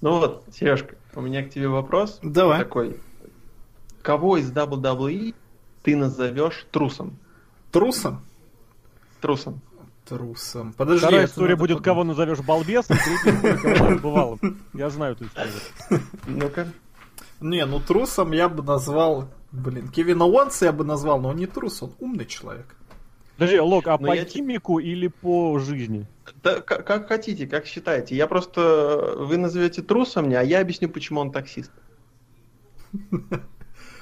Ну вот, Сережка, у меня к тебе вопрос. Давай. Такой. Кого из WWE ты назовешь трусом? Трусом? Трусом. Трусом. Подожди. Вторая история будет, подумать. кого назовешь балбесом, третья кого бывалым. Я знаю эту историю. Ну-ка. Не, ну трусом я бы назвал... Блин, Кевина Уонса я бы назвал, но он не трус, он умный человек. Подожди, Лок, а Ну, по я гиммику или по жизни? Да, как, как хотите, как считаете. Я просто... Вы назовете трусом мне, а я объясню, почему он таксист.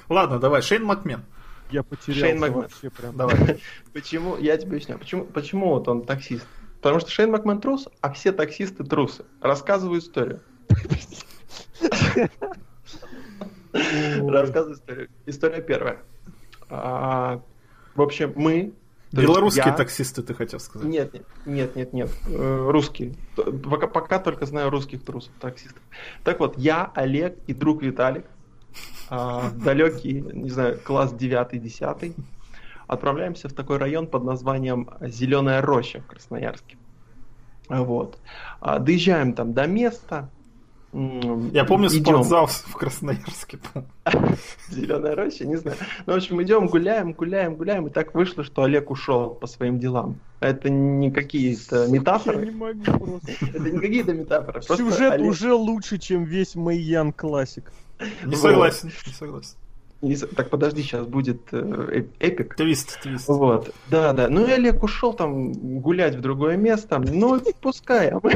Ладно, давай, Шейн Макмен. Я Шейн потерялся Макмен. вообще прям. Давай. Почему? Я тебе объясню. Почему, почему вот он таксист? Потому что Шейн Макмен трус, а все таксисты трусы. Рассказываю историю. Рассказываю историю. История первая. А, В общем, мы... то Белорусские я- таксисты, ты хотел сказать. Нет, нет, нет, нет. Э, Русские. Пока, пока только знаю русских трусов, таксистов. Так вот, я, Олег и друг Виталик, а, далекий, не знаю, класс 9-10, отправляемся в такой район под названием Зеленая роща в Красноярске. Вот. А, Доезжаем там до места. Я помню идем. спортзал в Красноярске. Зеленая роща, не знаю. Ну, в общем, идем, гуляем, гуляем, гуляем, и так вышло, что Олег ушел по своим делам. Это не какие-то Я метафоры. не могу просто. Это не какие-то метафоры. Сюжет Олег- уже лучше, чем весь Мэйян классик. Не согласен, не согласен. Так, подожди, сейчас будет э, э- эпик. Твист, твист. Вот, да, да. Ну и Олег ушел там гулять в другое место. Ну, пускай. А мы,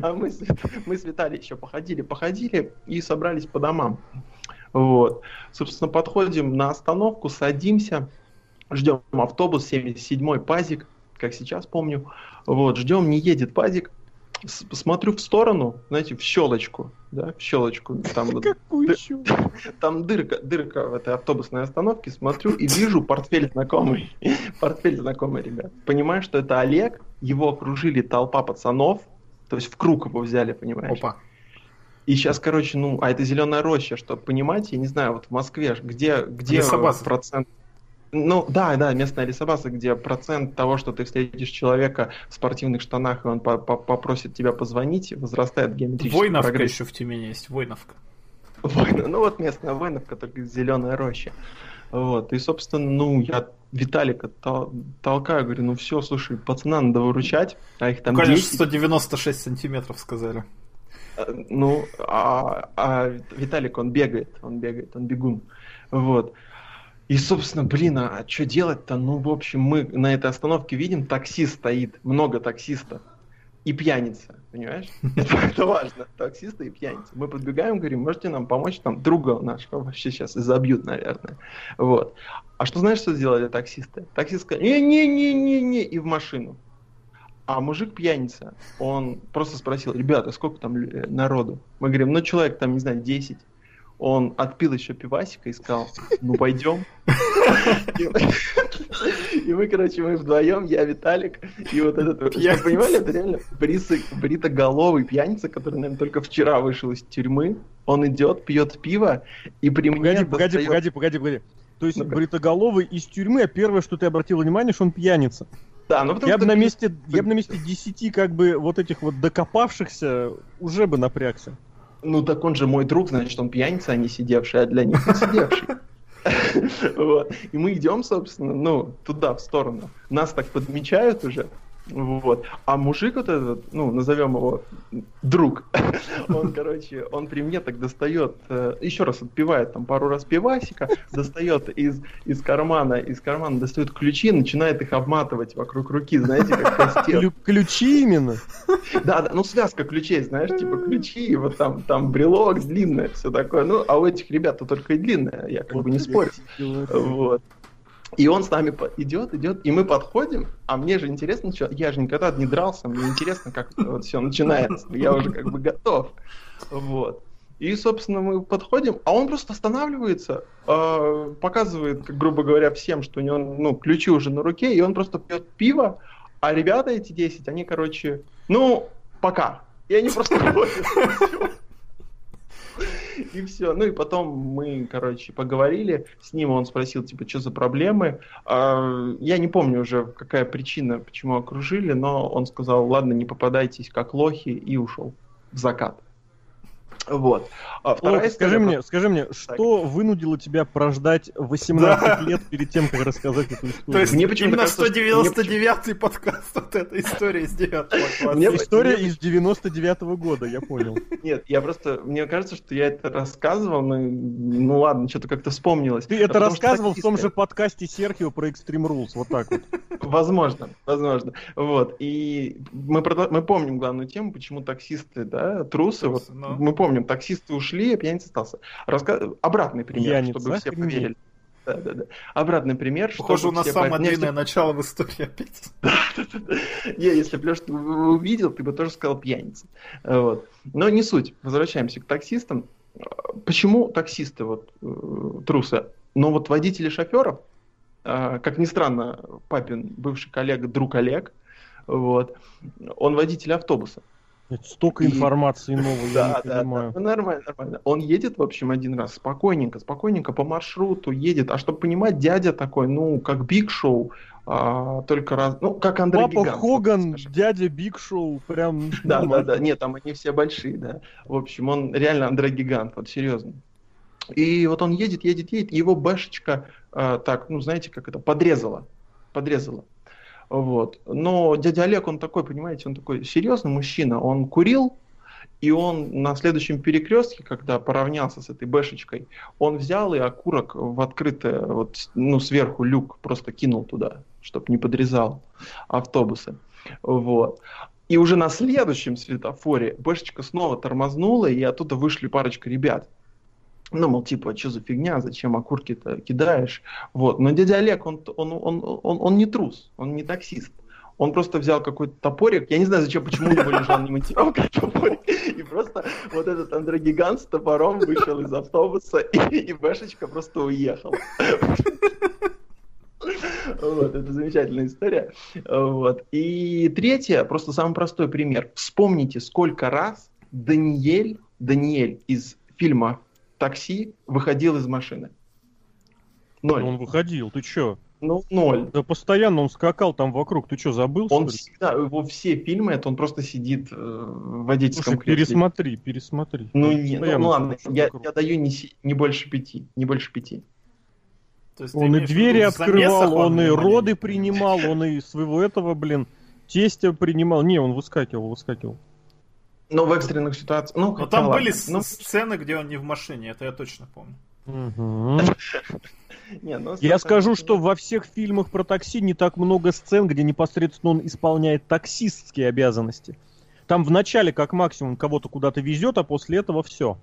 а мы, с, мы с Виталием еще походили, походили и собрались по домам. Вот. Собственно, подходим на остановку, садимся, ждем автобус 77-й пазик, как сейчас помню. Вот, ждем, не едет пазик. Смотрю в сторону, знаете, в щелочку, да, в щелочку. Там, Какую еще? там дырка, дырка в этой автобусной остановке, смотрю и вижу портфель знакомый. Портфель знакомый, ребят. Понимаю, что это Олег, его окружили толпа пацанов, то есть в круг его взяли, понимаешь? Опа. И сейчас, короче, ну, а это зеленая роща, чтобы понимать, я не знаю, вот в Москве, где, где процент... Ну, да, да, местная лесобаза, где процент того, что ты встретишь человека в спортивных штанах, и он по- по- попросит тебя позвонить, возрастает геометрически. Войновка еще в Тюмени есть, Войновка. Война, ну вот местная Войновка, только зеленая роща. Вот, и, собственно, ну, я Виталика тол- толкаю, говорю, ну все, слушай, пацана надо выручать, а их там Ну, конечно, 10. 196 сантиметров сказали. А, Ну, а, а Виталик, он бегает, он бегает, он бегун. Вот. И, собственно, блин, а что делать-то? Ну, в общем, мы на этой остановке видим, таксист стоит, много таксистов. И пьяница, понимаешь? Это, это важно. Таксисты и пьяница. Мы подбегаем, говорим, можете нам помочь? Там друга нашего вообще сейчас забьют, наверное. Вот. А что знаешь, что сделали таксисты? Таксист сказал, не-не-не-не-не, и в машину. А мужик пьяница, он просто спросил, ребята, сколько там э, народу? Мы говорим, ну человек там, не знаю, 10. Он отпил еще пивасика и сказал, ну пойдем. И мы- короче, мы вдвоем, я, Виталик, и вот этот, Пьяница. понимали, это реально бритоголовый пьяница, который, наверное, только вчера вышел из тюрьмы. Он идет, пьет пиво, и при мне Погоди, погоди, погоди, погоди, погоди. То есть бритоголовый из тюрьмы, а первое, что ты обратил внимание, что он пьяница. Да, ну потому Я бы на месте, я бы на месте десяти как бы вот этих вот докопавшихся уже бы напрягся. Ну так он же мой друг, значит, он пьяница, а не сидевший, а для них он сидевший. И мы идем, собственно, ну, туда, в сторону. Нас так подмечают уже. Вот. А мужик вот этот, ну, назовем его друг, он, короче, он при мне так достает, э, еще раз отпивает там пару раз пивасика, достает из, из кармана, из кармана достает ключи, начинает их обматывать вокруг руки, знаете, как костер. Клю- ключи именно. Да, да, ну связка ключей, знаешь, типа ключи, и вот там, там брелок длинное, все такое. Ну, а у этих ребят-то только и длинное, я как бы не спорю. Вот. И он с нами идет, идет, и мы подходим, а мне же интересно, что я же никогда не дрался, мне интересно, как вот все начинается. Я уже как бы готов. Вот. И, собственно, мы подходим, а он просто останавливается, э, показывает, как, грубо говоря, всем, что у него ну, ключи уже на руке, и он просто пьет пиво, а ребята эти 10, они, короче, ну, пока. И они просто уходят. И все. Ну и потом мы, короче, поговорили с ним, он спросил, типа, что за проблемы. А, Я не помню уже, какая причина, почему окружили, но он сказал, ладно, не попадайтесь как лохи, и ушел в закат. Вот. А вторая Лок, скажи история- мне, скажи мне, что вынудило тебя прождать 18 лет перед тем, как рассказать эту историю? То есть Мне почему-то именно кажется, что- 199-й подкаст вот эта история из 9 класса. Мне- История мне- из 99 года, я понял. Нет, я просто... Мне кажется, что я это рассказывал, но... Ну ладно, что-то как-то вспомнилось. Ты А это рассказывал в том же подкасте Серхио про Extreme Rules, вот так вот. Возможно, возможно. Вот. И мы, помним главную тему, почему таксисты, да, трусы. Вот, ну. Мы помним, таксисты ушли, а пьяница остался. Раска- Обратный пример, Пьяница, чтобы все охренеть. поверили. Да, да, да. Обратный пример, Похоже, у нас самое по- Не, длинное начало в истории опять. Не, если бы, Леш, ты увидел, ты бы тоже сказал пьяница. Вот. Но не суть. Возвращаемся к таксистам. Почему таксисты вот э, трусы? Ну вот водители шоферов, э, как ни странно, папин бывший коллега, друг Олег, вот, он водитель автобуса. Это Столько И- информации новой, я Да, не да, понимаю. да. Ну, нормально, нормально. Он едет, в общем, один раз спокойненько, спокойненько по маршруту едет. А чтобы понимать, дядя такой, ну, как Big Show, а, только раз, ну, как Андре Гигант, Хоган, дядя Big Show, прям... Да, да, да. Нет, там они все большие, да. В общем, он реально Андре Гигант, вот серьезно. И вот он едет, едет, едет, его бэшечка а, так, ну, знаете, как это, подрезала. Подрезала. Вот. Но дядя Олег, он такой, понимаете, он такой серьезный мужчина. Он курил, и он на следующем перекрестке, когда поравнялся с этой бэшечкой, он взял и окурок в открытое, вот, ну, сверху люк просто кинул туда, чтобы не подрезал автобусы. Вот. И уже на следующем светофоре бэшечка снова тормознула, и оттуда вышли парочка ребят. Ну, мол, типа, что за фигня, зачем окурки-то кидаешь? Вот. Но дядя Олег, он, он, он, он, он не трус, он не таксист. Он просто взял какой-то топорик, я не знаю, зачем, почему у него лежал не монтировка, а топорик, и просто вот этот андрогигант с топором вышел из автобуса, и, и Бэшечка просто уехала. Вот, это замечательная история. Вот. И третье, просто самый простой пример. Вспомните, сколько раз Даниэль, Даниэль из фильма «Такси» выходил из машины. Ноль. Он выходил, ты чё? Ну, ноль. Да постоянно он скакал там вокруг, ты чё, забыл, Он что всегда, его все фильмы, это он просто сидит э, в водительском Слушай, кресле. пересмотри, пересмотри. Ну, не, ну, ну ладно, вокруг. я, я даю не, не больше пяти, не больше пяти. То есть Он и двери открывал, он и роды принимал, он и своего этого, блин, тестя принимал. Не, он выскакивал, выскакивал. Но в экстренных ситуациях, ну, Но там ладно. были Ну, сцены, где он не в машине, это я точно помню. Не, ну, Я скажу, что во всех фильмах про такси не так много сцен, где непосредственно он исполняет таксистские обязанности. Там в начале, как максимум, кого-то куда-то везет, а после этого все.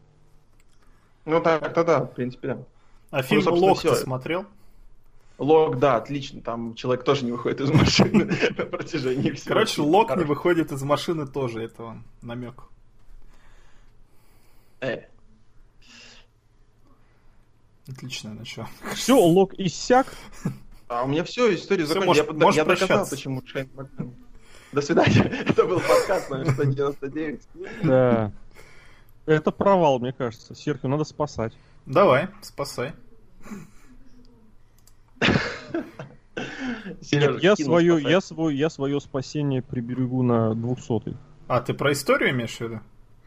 Ну, так, тогда, в принципе, да. А фильм собственно, Лок ты смотрел? Лог, да, отлично. Там человек тоже не выходит из машины на протяжении всего. Короче. Лок не выходит из машины тоже, это вам намек. Э, Отличное начало. Все, лог иссяк. А у меня все, история закончилась. Я, я доказал, почему Шейн Макмен. До свидания. Это был подкаст номер 199. Да. Это провал, мне кажется. Серхио надо спасать. Давай, спасай. Нет, я свое, я свой, я свое спасение приберегу на 200 А, ты про историю имеешь в виду?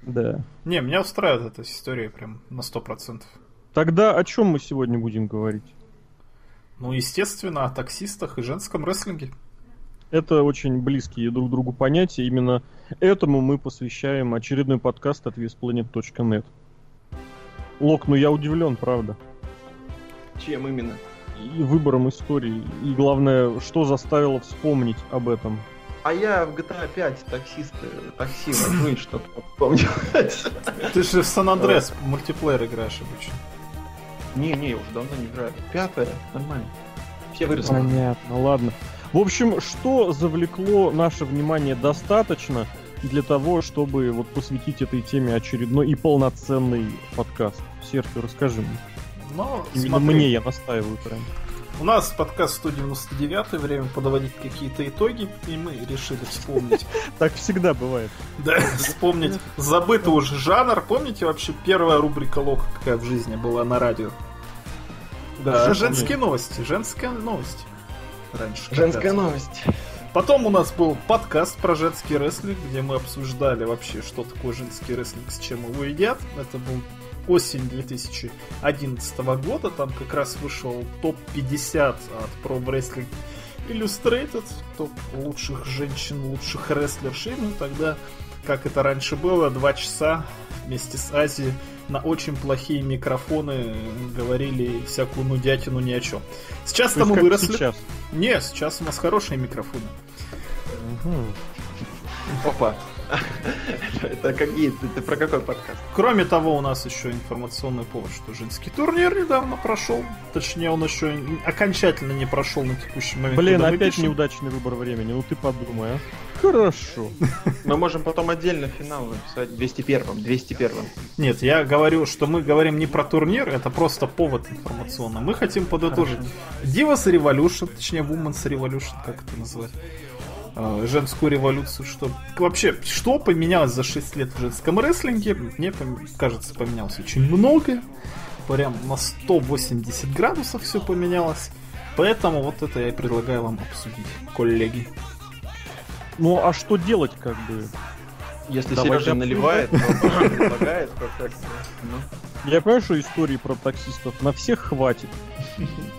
Да. Не, меня устраивает эта история прям на 100%. Тогда о чем мы сегодня будем говорить? Ну, естественно, о таксистах и женском рестлинге. Это очень близкие друг другу понятия. Именно этому мы посвящаем очередной подкаст от visplanet.net. Лок, ну я удивлен, правда. Чем именно? И выбором истории. И главное, что заставило вспомнить об этом. А я в GTA 5 таксист, э, такси и что-то помню. Ты же в Сан-Андрес мультиплеер играешь обычно. Не, не, я уже давно не играю. Пятое, нормально. Все выросли. Понятно, ладно. В общем, что завлекло наше внимание достаточно для того, чтобы вот посвятить этой теме очередной и полноценный подкаст? Серхио, расскажи мне. Но Именно смотри, мне я настаиваю прям. у нас подкаст 199 время подводить какие-то итоги, и мы решили вспомнить. Так всегда бывает. Да, вспомнить забытый уже жанр. Помните вообще первая рубрика Лока, какая в жизни была на радио? Да, женские новости, женская новость. Раньше. Женская новость. Потом у нас был подкаст про женский рестлинг, где мы обсуждали вообще, что такое женский рестлинг, с чем его едят. Это был осень 2011 года, там как раз вышел топ-50 от Pro Wrestling Illustrated, топ лучших женщин, лучших рестлерш, ну тогда, как это раньше было, два часа вместе с Азией на очень плохие микрофоны говорили всякую нудятину ни о чем. Сейчас-то мы выросли. Сейчас? Не, сейчас у нас хорошие микрофоны. Угу. Опа. Это какие? Ты, про какой подкаст? Кроме того, у нас еще информационный повод, что женский турнир недавно прошел. Точнее, он еще окончательно не прошел на текущий момент. Блин, опять неудачный выбор времени. Ну ты подумай, а. Хорошо. Мы можем потом отдельно финал написать 201-м, 201-м. Нет, я говорю, что мы говорим не про турнир, это просто повод информационный. Мы хотим подытожить Divas Revolution, точнее Women's Revolution, как это называть э, женскую революцию, что вообще, что поменялось за 6 лет в женском рестлинге, мне кажется, поменялось очень много, прям на 180 градусов все поменялось, поэтому вот это я и предлагаю вам обсудить, коллеги. Ну, а что делать, как бы? Если Давай Сережа наливает, предлагает, как ну. Я понимаю, что истории про таксистов на всех хватит,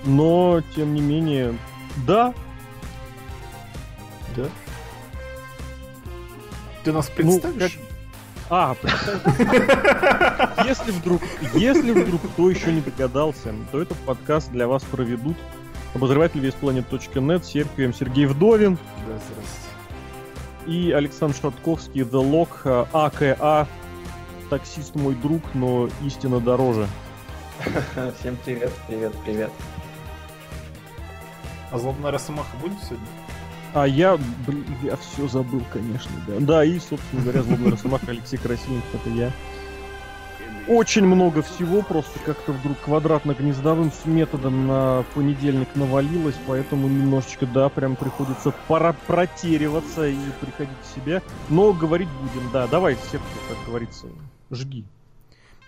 но, тем не менее, да, да? Ты нас ну, представишь? Ну, как... А, если вдруг, если вдруг кто еще не догадался, то этот подкаст для вас проведут обозреватель весьplanet.net, Серпием Сергей Вдовин. Да, И Александр Шатковский, The Lock, АКА, таксист мой друг, но истина дороже. Всем привет, привет, привет. А злобная росомаха будет сегодня? А я, блин, я все забыл, конечно, да. Да, и, собственно говоря, злобный росомаха Алексей Красильников, это я. Очень много всего, просто как-то вдруг квадратно-гнездовым методом на понедельник навалилось, поэтому немножечко, да, прям приходится пора протериваться и приходить в себя. Но говорить будем, да, давай, Серхио, как говорится, жги.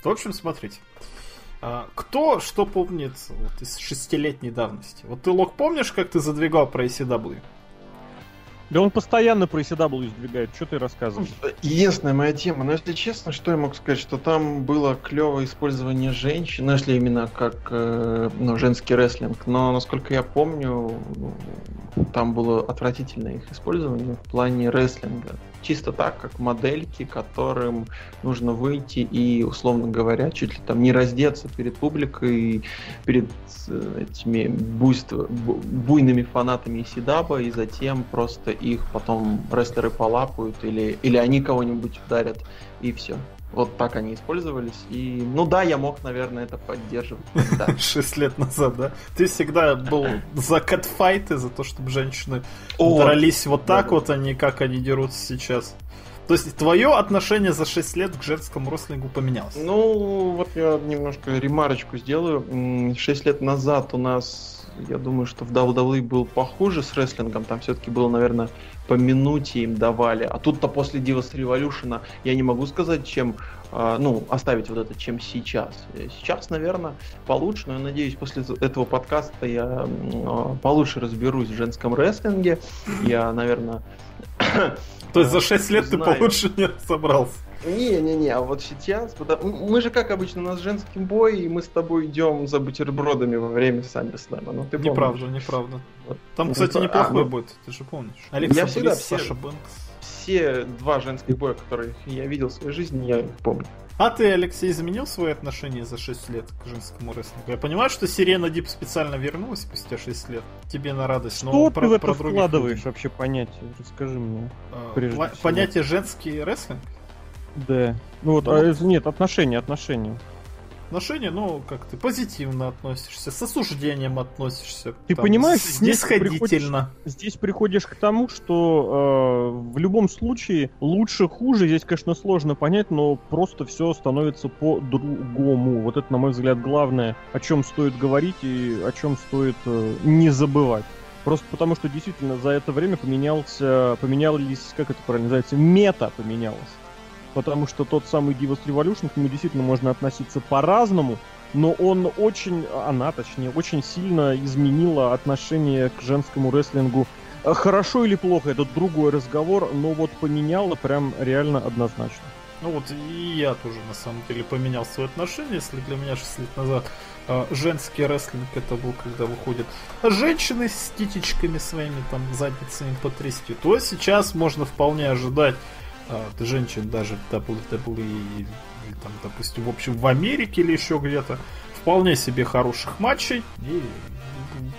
В общем, смотрите. А, кто что помнит вот, из шестилетней давности? Вот ты, Лок, помнишь, как ты задвигал про ECW? Да он постоянно про ECW сдвигает, что ты рассказываешь? Единственная моя тема, но если честно, что я мог сказать, что там было клевое использование женщин, ну если именно как э, ну, женский рестлинг, но насколько я помню, там было отвратительное их использование в плане рестлинга чисто так, как модельки, которым нужно выйти и, условно говоря, чуть ли там не раздеться перед публикой, перед э, этими буйств, буйными фанатами Сидаба, и затем просто их потом рестлеры полапают или, или они кого-нибудь ударят, и все. Вот так они использовались. И, ну да, я мог, наверное, это поддерживать. Шесть лет назад, да? Ты всегда был за катфайты, за то, чтобы женщины дрались вот так вот, а не как они дерутся сейчас. То есть твое отношение за 6 лет к женскому рестлингу поменялось? Ну, вот я немножко ремарочку сделаю. 6 лет назад у нас, я думаю, что в WWE был похуже с рестлингом. Там все-таки было, наверное, по минуте им давали. А тут-то после Divas Revolution я не могу сказать, чем, э, ну, оставить вот это, чем сейчас. Сейчас, наверное, получше, но я надеюсь, после этого подкаста я э, получше разберусь в женском рестлинге. Я, наверное... То есть за 6 лет ты получше не собрался? Не-не-не, а вот сейчас, мы же как обычно, у нас женский бой, и мы с тобой идем за бутербродами во время Саммерслэма. Ну, ты неправда, неправда. Вот. Там, кстати, неплохой а, будет, ты же помнишь. Алекса я всегда все, Саша Бэнкс. Все два женских боя, которые я видел в своей жизни, я их помню. А ты, Алексей, изменил свои отношения за 6 лет к женскому рестлингу? Я понимаю, что Сирена Дип специально вернулась спустя 6 лет. Тебе на радость. Что но ты про, в это про вкладываешь людей. вообще понятие? Расскажи мне. А, понятие женский рестлинг? Да. Ну вот, а, нет, отношения, отношения. Отношения, ну, как ты позитивно относишься, с осуждением относишься. Ты там, понимаешь, здесь приходишь, здесь приходишь к тому, что э, в любом случае лучше, хуже, здесь, конечно, сложно понять, но просто все становится по-другому. Вот это, на мой взгляд, главное, о чем стоит говорить и о чем стоит э, не забывать. Просто потому, что действительно за это время поменялся, поменялись, как это правильно называется, мета поменялась потому что тот самый Divas Revolution, к нему действительно можно относиться по-разному, но он очень, она точнее, очень сильно изменила отношение к женскому рестлингу Хорошо или плохо, это другой разговор, но вот поменяло прям реально однозначно. Ну вот и я тоже на самом деле поменял свои отношения, если для меня 6 лет назад э, женский рестлинг это был, когда выходят женщины с титечками своими там задницами потрясти, то сейчас можно вполне ожидать э, женщин даже в WWE или там, допустим, в общем, в Америке или еще где-то вполне себе хороших матчей и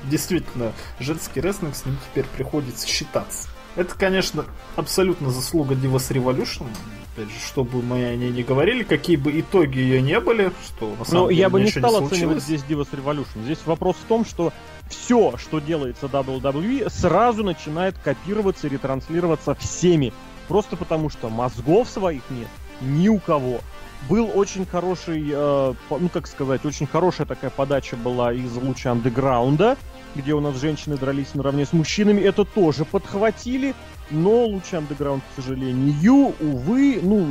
действительно женский рестлинг с ним теперь приходится считаться. Это, конечно, абсолютно заслуга Divas Revolution. Опять же, чтобы мы о ней не говорили, какие бы итоги ее не были, что на самом Но деле я бы не стал не оценивать здесь Divas Revolution. Здесь вопрос в том, что все, что делается WWE, сразу начинает копироваться и ретранслироваться всеми. Просто потому, что мозгов своих нет ни у кого. Был очень хороший, э, ну как сказать, очень хорошая такая подача была из луча андеграунда, где у нас женщины дрались наравне с мужчинами. Это тоже подхватили, но луч андеграунд, к сожалению, увы, ну,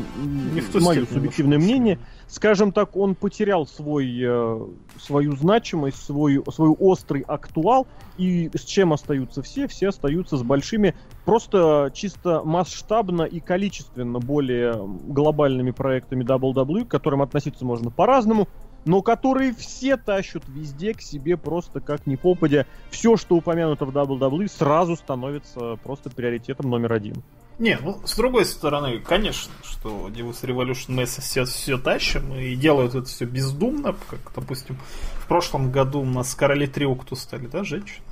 Не в мое субъективное мнение, скажем так, он потерял свой, э, свою значимость, свой, свой острый актуал, и с чем остаются все? Все остаются с большими, просто чисто масштабно и количественно более глобальными проектами WWE, к которым относиться можно по-разному, но которые все тащат везде к себе просто как ни попадя. Все, что упомянуто в WWE, сразу становится просто приоритетом номер один. Не, ну, с другой стороны, конечно, что Divas Revolution мы все, все тащим и делают это все бездумно, как, допустим, в прошлом году у нас короли трио кто стали, да, женщины?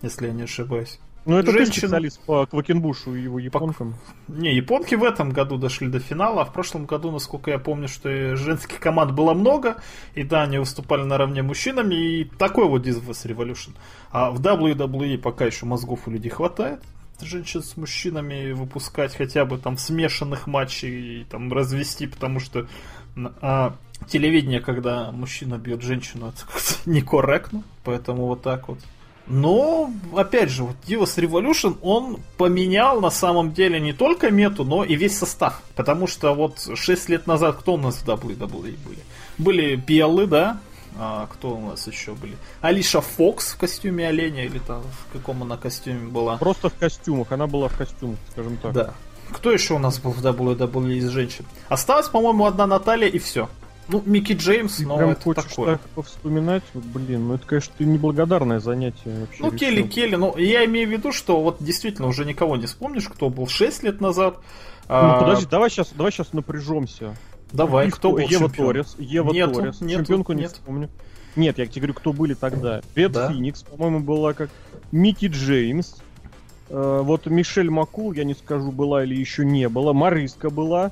Если я не ошибаюсь. Ну, это ты Женщина- специалист по Квакенбушу и его японкам. Не, японки в этом году дошли до финала, а в прошлом году, насколько я помню, что женских команд было много, и да, они выступали наравне мужчинами, и такой вот Divas Revolution. А в WWE пока еще мозгов у людей хватает, женщин с мужчинами выпускать хотя бы там смешанных матчах и там развести, потому что а, телевидение, когда мужчина бьет женщину, это как-то некорректно, поэтому вот так вот. Но, опять же, вот Divas Revolution, он поменял на самом деле не только мету, но и весь состав. Потому что вот 6 лет назад кто у нас в WWE были? Были Беллы, да? А кто у нас еще были? Алиша Фокс в костюме оленя или там в каком она костюме была? Просто в костюмах, она была в костюмах, скажем так. Да. Кто еще у нас был в WWE из женщин? Осталась, по-моему, одна Наталья и все. Ну, Микки Джеймс, Ты но прям это хочешь такое. так повспоминать, вот, блин, ну это, конечно, ты неблагодарное занятие вообще. Ну. Келли, Келли, ну, я имею в виду, что вот действительно уже никого не вспомнишь, кто был 6 лет назад. Ну, А, подожди, давай сейчас, давай сейчас напряжемся. Давай, кто был Ева чемпион? Торрес, Ева Нету, Торрес, нету, чемпионку не нет. вспомню. Нет, я тебе говорю, кто были тогда. Бет Да. Феникс, по-моему, была как Микки Джеймс. Э, вот Мишель Макул, я не скажу, была или еще не была. Мариска была.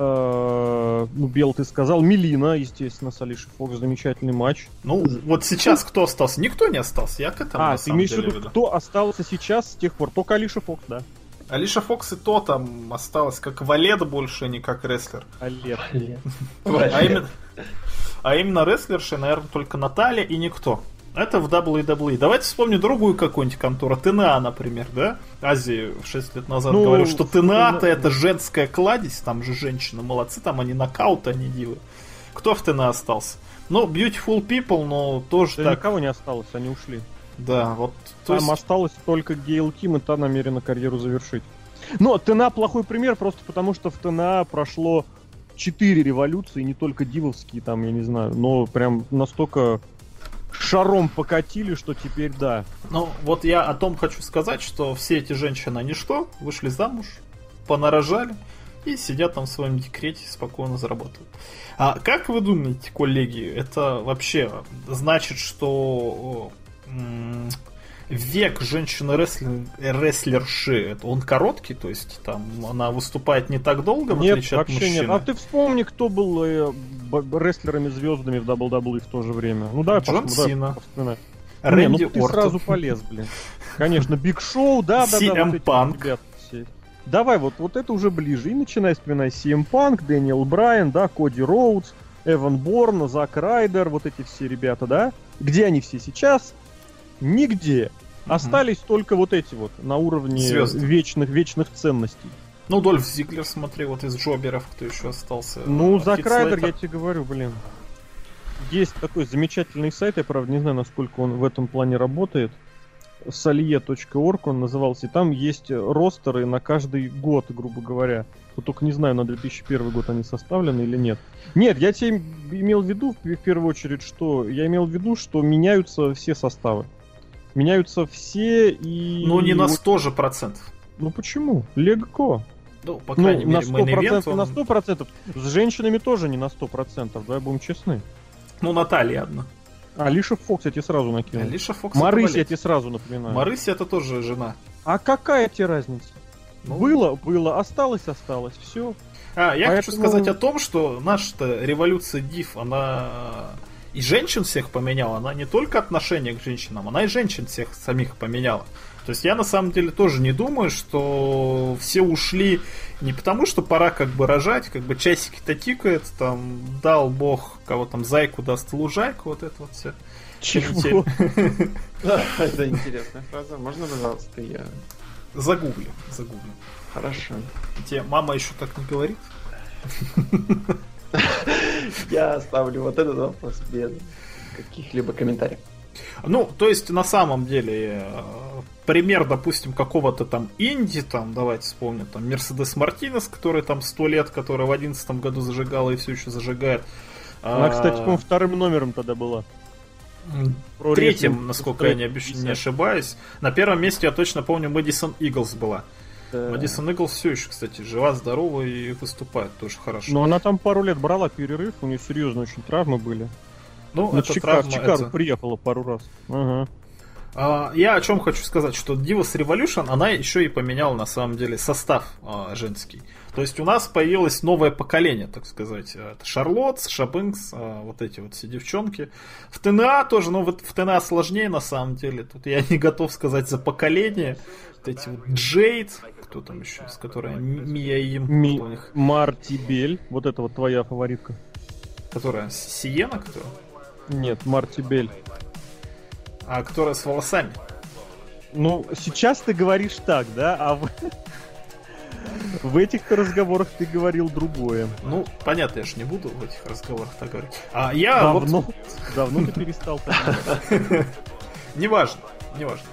Э, ну, Бел ты сказал. Мелина, естественно, с Алишей Фокс. Замечательный матч. Ну, вот сейчас кто остался? Никто не остался, я к этому а, на ты самом имеешь в виду, кто остался сейчас с тех пор? Только Алиша Фокс, да. Алиша Фокс и то там осталась как валет больше, а не как рестлер. Олег. А именно, а именно рестлерши, наверное, только Наталья и никто. Это в WWE. Давайте вспомним другую какую-нибудь контору. ТНА, например, да? Азии 6 лет назад Ну, говорил, что ТНА-то TNA это женская кладезь, там же женщины молодцы, там они нокауты, они дивы. Кто в ТНА остался? Ну, Beautiful People, но тоже Да так. никого не осталось, они ушли. Да, вот. То Там есть- осталось только Гейл Ким, и та намерена карьеру завершить. Но ТНА плохой пример, просто потому что в ТНА прошло четыре революции, не только дивовские, там, я не знаю, но прям настолько шаром покатили, что теперь да. Ну, вот я о том хочу сказать, что все эти женщины, они что? Вышли замуж, понарожали и сидят там в своем декрете, спокойно зарабатывают. А как вы думаете, коллеги, это вообще значит, что век женщины-рестлерши, это он короткий, то есть там она выступает не так долго, в нет, отличие от вообще мужчины? нет. А ты вспомни, кто был э, рестлерами-звездами в WWE в то же время. Ну да, Джон давай Сина. повспоминай. Рэнди не, ну ты Ортон. сразу полез, блин. Конечно, Big Show, да, да, да. CM вот все. Давай, вот, вот это уже ближе. И начинай вспоминать CM Punk, Дэниел Брайан, да, Коди Роудс, Эван Борн, Зак Райдер, вот эти все ребята, да? Где они все сейчас? Нигде. Мгм. Остались только вот эти вот на уровне Звезды. вечных, вечных ценностей. Ну, Дольф Зиглер, смотри, вот из Джоберов, кто еще остался. Ну, Зак Хит Райдер, я тебе говорю, блин. Есть такой замечательный сайт, я правда не знаю, насколько он в этом плане работает. salie.org он назывался, и там есть ростеры на каждый год, грубо говоря. Вот только не знаю, на 2001 год они составлены или нет. Нет, я тебе имел в виду, в первую очередь, что... Я имел в виду, что меняются все составы. Меняются все и... Ну, не на 100 же процентов. Ну почему? Легко. Ну, по крайней ну, мере, на 100%, event, он... на 100%. С женщинами тоже не на 100%, давай будем честны. Ну, Наталья одна. Алиша Фокс я тебе сразу накинул. Алиша Фокс Марысь я тебе сразу напоминаю. Марысь это тоже жена. А какая тебе разница? Ну... Было, было, осталось, осталось, все. А, я Поэтому... хочу сказать о том, что наша революция Див, она и женщин всех поменяла, она не только отношение к женщинам, она и женщин всех самих поменяла. То есть я на самом деле тоже не думаю, что все ушли не потому, что пора как бы рожать, как бы часики-то тикают, там дал бог кого там зайку даст лужайку, вот это вот все. Чего? Это интересная фраза. Можно, пожалуйста, я... Загуглю, загуглю. Хорошо. Тебе мама еще так не говорит? Я оставлю вот этот вопрос без каких-либо комментариев. Ну, то есть, на самом деле, э, пример, допустим, какого-то там Инди, там, давайте вспомним, там, Мерседес Мартинес, который там сто лет, который в одиннадцатом году зажигала и все еще зажигает. Она, а... кстати, по вторым номером тогда была. Про Третьим, насколько я не, не ошибаюсь. На первом месте я точно помню Мэдисон Иглс была. Да. Мэдисон Иглс все еще, кстати, жива, здорова и выступает тоже хорошо. Но она там пару лет брала перерыв, у нее серьезно очень травмы были. Ну, ну это Чикар, травма, Чикар это... приехала пару раз. Ага. А, я о чем хочу сказать, что Divas Revolution, она еще и поменяла на самом деле состав а, женский. То есть у нас появилось новое поколение, так сказать. Это Шарлот, Шабинкс, а, вот эти вот все девчонки. В ТНА тоже, но вот в ТНА сложнее на самом деле. Тут я не готов сказать за поколение. Вот эти вот Джейд, кто там еще, с которой Мия им. Ми... Марти Бель, вот это вот твоя фаворитка. Которая? Сиена, кто? Нет, Марти Бель. А которая с волосами? Ну, сейчас ты говоришь так, да? А в, в этих разговорах ты говорил другое. Ну, понятно, я же не буду в этих разговорах так говорить. А я давно, вот... Давно ты перестал Неважно, неважно.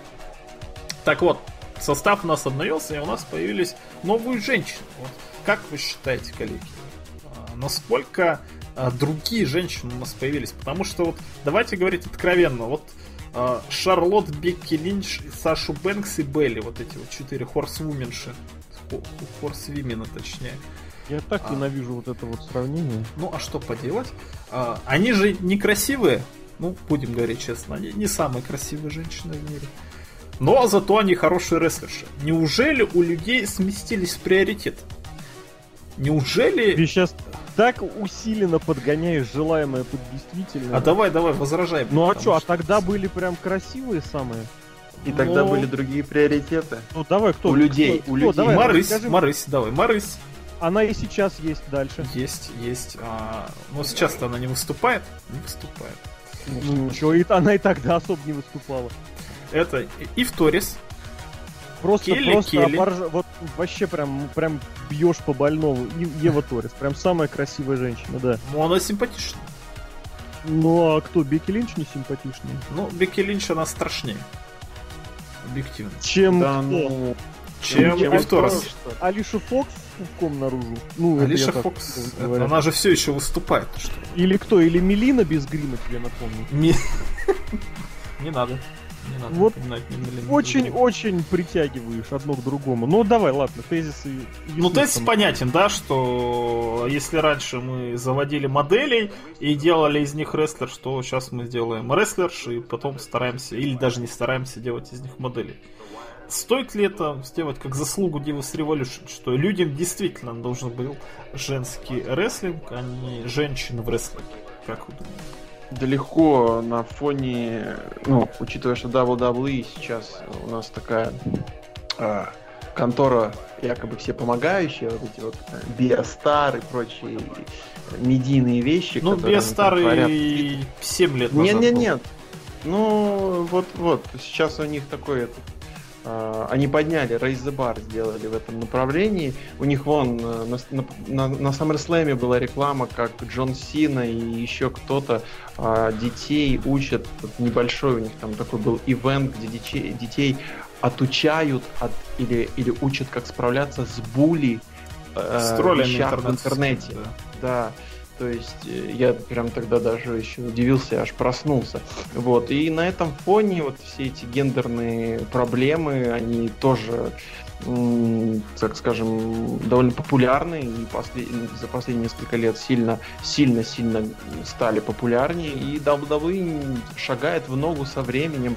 Так вот, состав у нас обновился, и у нас появились новые женщины. Вот. Как вы считаете, коллеги, а, насколько а, другие женщины у нас появились? Потому что вот, давайте говорить откровенно, вот а, Шарлотт, Бекки Линч, Сашу Бэнкс и Белли. Вот эти вот четыре хорсвуменши. Хорсвимена, точнее. Я так а, ненавижу вот это вот сравнение. Ну, а что поделать? А, они же некрасивые. Ну, будем говорить честно, они не самые красивые женщины в мире. Но зато они хорошие рестлерши. Неужели у людей сместились приоритеты? Неужели... Ты сейчас так усиленно подгоняешь желаемое под действительное. А давай, давай, возражай. Ну а что, а тогда были прям красивые самые? И Но... тогда были другие приоритеты. Ну давай, кто? У людей, кто, у людей. Давай, Марысь, расскажи. Марысь, давай, Марысь. Она и сейчас есть дальше. Есть, есть. А, но сейчас-то она не выступает. Не выступает. Ну, что, и она и тогда особо не выступала. Это и в Торис, Просто, Келли, просто Келли. Оборж... вот вообще прям, прям бьешь по больному. Ева Торис, прям самая красивая женщина, да. Ну, она симпатичная. Ну, а кто, Бекки Линч не симпатичный? Ну, Бекки Линч, она страшнее. Объективно. Чем да, Ну... Чем, чем Торис. Алиша Фокс в ком наружу. Ну, Алиша Фокс, это, она же все еще выступает. Что? Или кто? Или Мелина без грима, тебе напомню. Не, не надо. Вот очень-очень притягиваешь одно к другому. Ну давай, ладно, тезисы. Ну тезис понятен, да, что если раньше мы заводили моделей и делали из них рестлер, что сейчас мы сделаем рестлерш и потом стараемся, или даже не стараемся делать из них моделей. Стоит ли это сделать как заслугу Divas Revolution, что людям действительно должен был женский рестлинг, а не женщины в рестлинге? Как вы думаете? Далеко на фоне, ну, учитывая, что WWE сейчас у нас такая а, контора, якобы все помогающие, вот эти вот Биостар и прочие медийные вещи. Ну, Биостар и 7 лет назад Нет, нет, нет. Ну, вот, вот, сейчас у них такой этот они подняли, Raise the Bar сделали в этом направлении. У них вон на, на, на, SummerSlam была реклама, как Джон Сина и еще кто-то uh, детей учат, небольшой у них там такой был ивент, где детей, детей отучают от, или, или учат, как справляться с були uh, в интернете. Да. да. То есть э, я прям тогда даже еще удивился, аж проснулся. Вот. И на этом фоне вот все эти гендерные проблемы, они тоже так скажем, довольно популярны и послед... за последние несколько лет сильно, сильно, сильно стали популярнее. И WWE шагает в ногу со временем,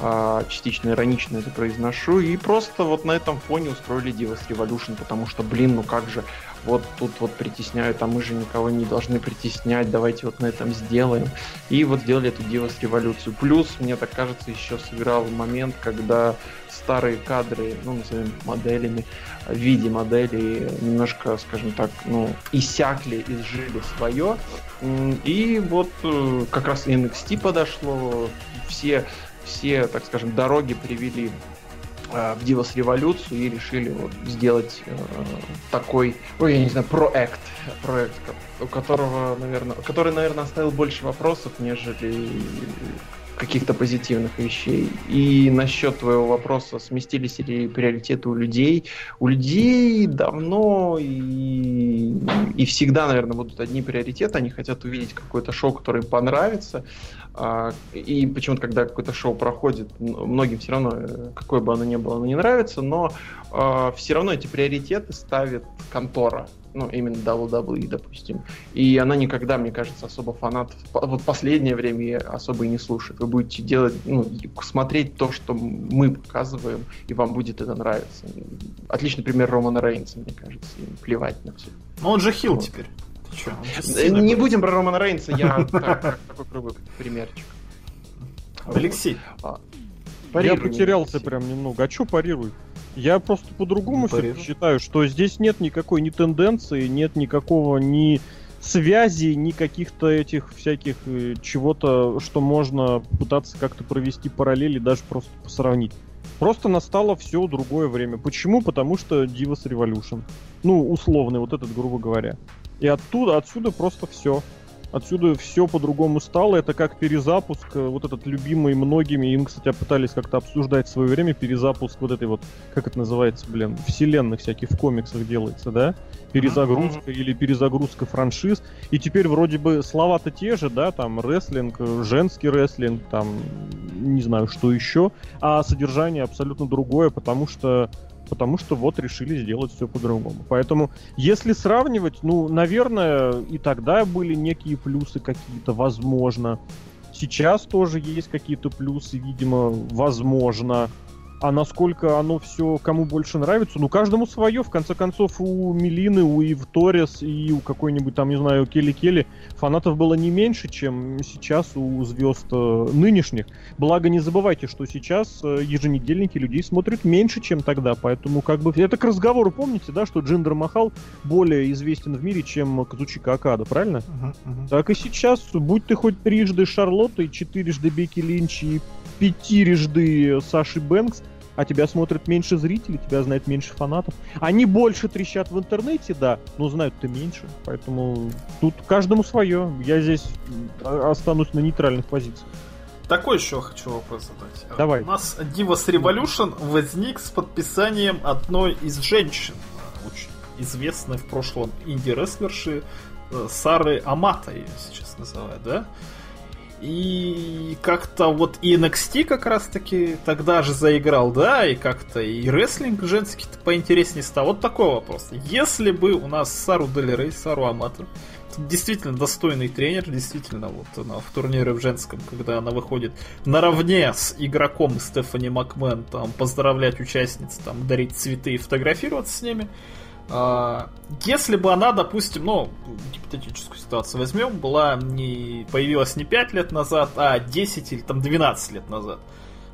а, частично иронично это произношу, и просто вот на этом фоне устроили Divas Revolution, потому что, блин, ну как же, вот тут вот притесняют, а мы же никого не должны притеснять, давайте вот на этом сделаем. И вот сделали эту Divas революцию. Плюс, мне так кажется, еще сыграл момент, когда старые кадры, ну, назовем моделями, в виде моделей немножко, скажем так, ну, иссякли, изжили свое. И вот э, как раз NXT подошло, все, все, так скажем, дороги привели Э, в Divas революцию и решили вот сделать э, такой, ой, я не знаю, проект, проект, у которого, наверное, который, наверное, оставил больше вопросов, нежели каких-то позитивных вещей. И насчет твоего вопроса, сместились ли приоритеты у людей? У людей давно и, и всегда, наверное, будут одни приоритеты. Они хотят увидеть какое-то шоу, которое им понравится. А, и почему-то, когда какое-то шоу проходит, многим все равно, э, какое бы оно ни было, оно не нравится, но а, все равно эти приоритеты ставит контора ну, именно WWE, допустим. И она никогда, мне кажется, особо фанатов, вот последнее время особо и не слушает. Вы будете делать, ну, смотреть то, что мы показываем, и вам будет это нравиться. Отличный пример Романа Рейнса, мне кажется, им плевать на все. Но он же хил вот. теперь. Не будем про Романа Рейнса, я такой привык, примерчик. Алексей. А, я потерялся прям немного. А что парируй? Я просто по-другому считаю, что здесь нет никакой ни тенденции, нет никакого ни связи, ни каких-то этих всяких э, чего-то, что можно пытаться как-то провести параллели, даже просто сравнить. Просто настало все другое время. Почему? Потому что Divas Revolution. Ну, условный, вот этот, грубо говоря. И оттуда, отсюда просто все. Отсюда все по-другому стало. Это как перезапуск, э, вот этот любимый многими. Им, кстати, пытались как-то обсуждать в свое время перезапуск вот этой вот, как это называется, блин, вселенных всяких в комиксах делается, да? Перезагрузка mm-hmm. или перезагрузка франшиз. И теперь вроде бы слова-то те же, да, там рестлинг, женский рестлинг, там не знаю, что еще, а содержание абсолютно другое, потому что потому что вот решили сделать все по-другому. Поэтому, если сравнивать, ну, наверное, и тогда были некие плюсы какие-то, возможно. Сейчас тоже есть какие-то плюсы, видимо, возможно. А насколько оно все кому больше нравится, ну, каждому свое. В конце концов, у Милины, у Ив Торрес и у какой-нибудь там, не знаю, Келли Келли фанатов было не меньше, чем сейчас у звезд э, нынешних. Благо, не забывайте, что сейчас э, еженедельники людей смотрят меньше, чем тогда. Поэтому, как бы, это к разговору, помните, да, что Джиндер Махал более известен в мире, чем Казучика Акада, правильно? Uh-huh, uh-huh. Так и сейчас, будь ты хоть трижды Шарлоттой, четырежды Бекки Линч и пятирежды Саши Бэнкс, а тебя смотрят меньше зрителей, тебя знает меньше фанатов. Они больше трещат в интернете, да, но знают-то меньше. Поэтому тут каждому свое. Я здесь останусь на нейтральных позициях. Такой еще хочу вопрос задать. Давай. У нас Divas Revolution возник с подписанием одной из женщин, очень известной в прошлом инди-рестлерши э, Сары Амата, ее сейчас называют, да? И как-то вот и NXT как раз таки тогда же заиграл, да, и как-то и рестлинг женский поинтереснее стал. Вот такой вопрос. Если бы у нас Сару Дель Рей, Сару Аматор, действительно достойный тренер, действительно, вот она в турнире в женском, когда она выходит наравне с игроком Стефани Макмен, там, поздравлять участниц, там, дарить цветы и фотографироваться с ними, если бы она, допустим, ну, гипотетическую ситуацию возьмем, была не появилась не 5 лет назад, а 10 или там 12 лет назад,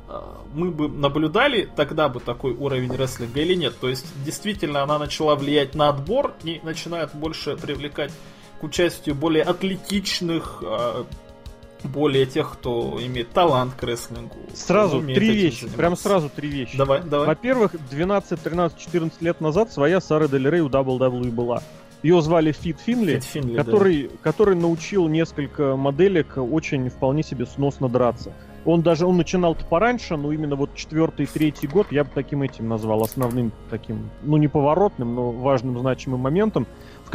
а, мы бы наблюдали тогда бы такой уровень рестлинга или нет. То есть, действительно, она начала влиять на отбор и начинает больше привлекать к участию более атлетичных, а, более тех, кто имеет талант к рестлингу. Сразу три вещи, прям сразу три вещи. Давай, давай. Во-первых, 12, 13, 14 лет назад своя Сара Дель Рей у WWE была. Ее звали Фит Финли, Фит Финли который, да. который научил несколько моделек очень вполне себе сносно драться. Он даже, он начинал-то пораньше, но именно вот четвертый, третий год я бы таким этим назвал, основным таким, ну не поворотным, но важным, значимым моментом.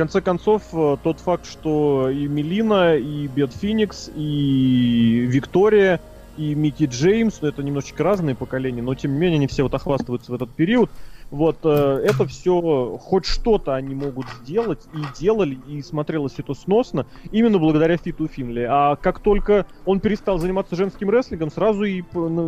Конце концов, э, тот факт, что и Мелина, и Бет Феникс, и Виктория, и Микки Джеймс, ну, это немножечко разные поколения, но тем не менее они все вот охвастываются в этот период. Вот э, это все, хоть что-то они могут сделать, и делали, и смотрелось это сносно, именно благодаря Фиту Финли. А как только он перестал заниматься женским рестлингом, сразу и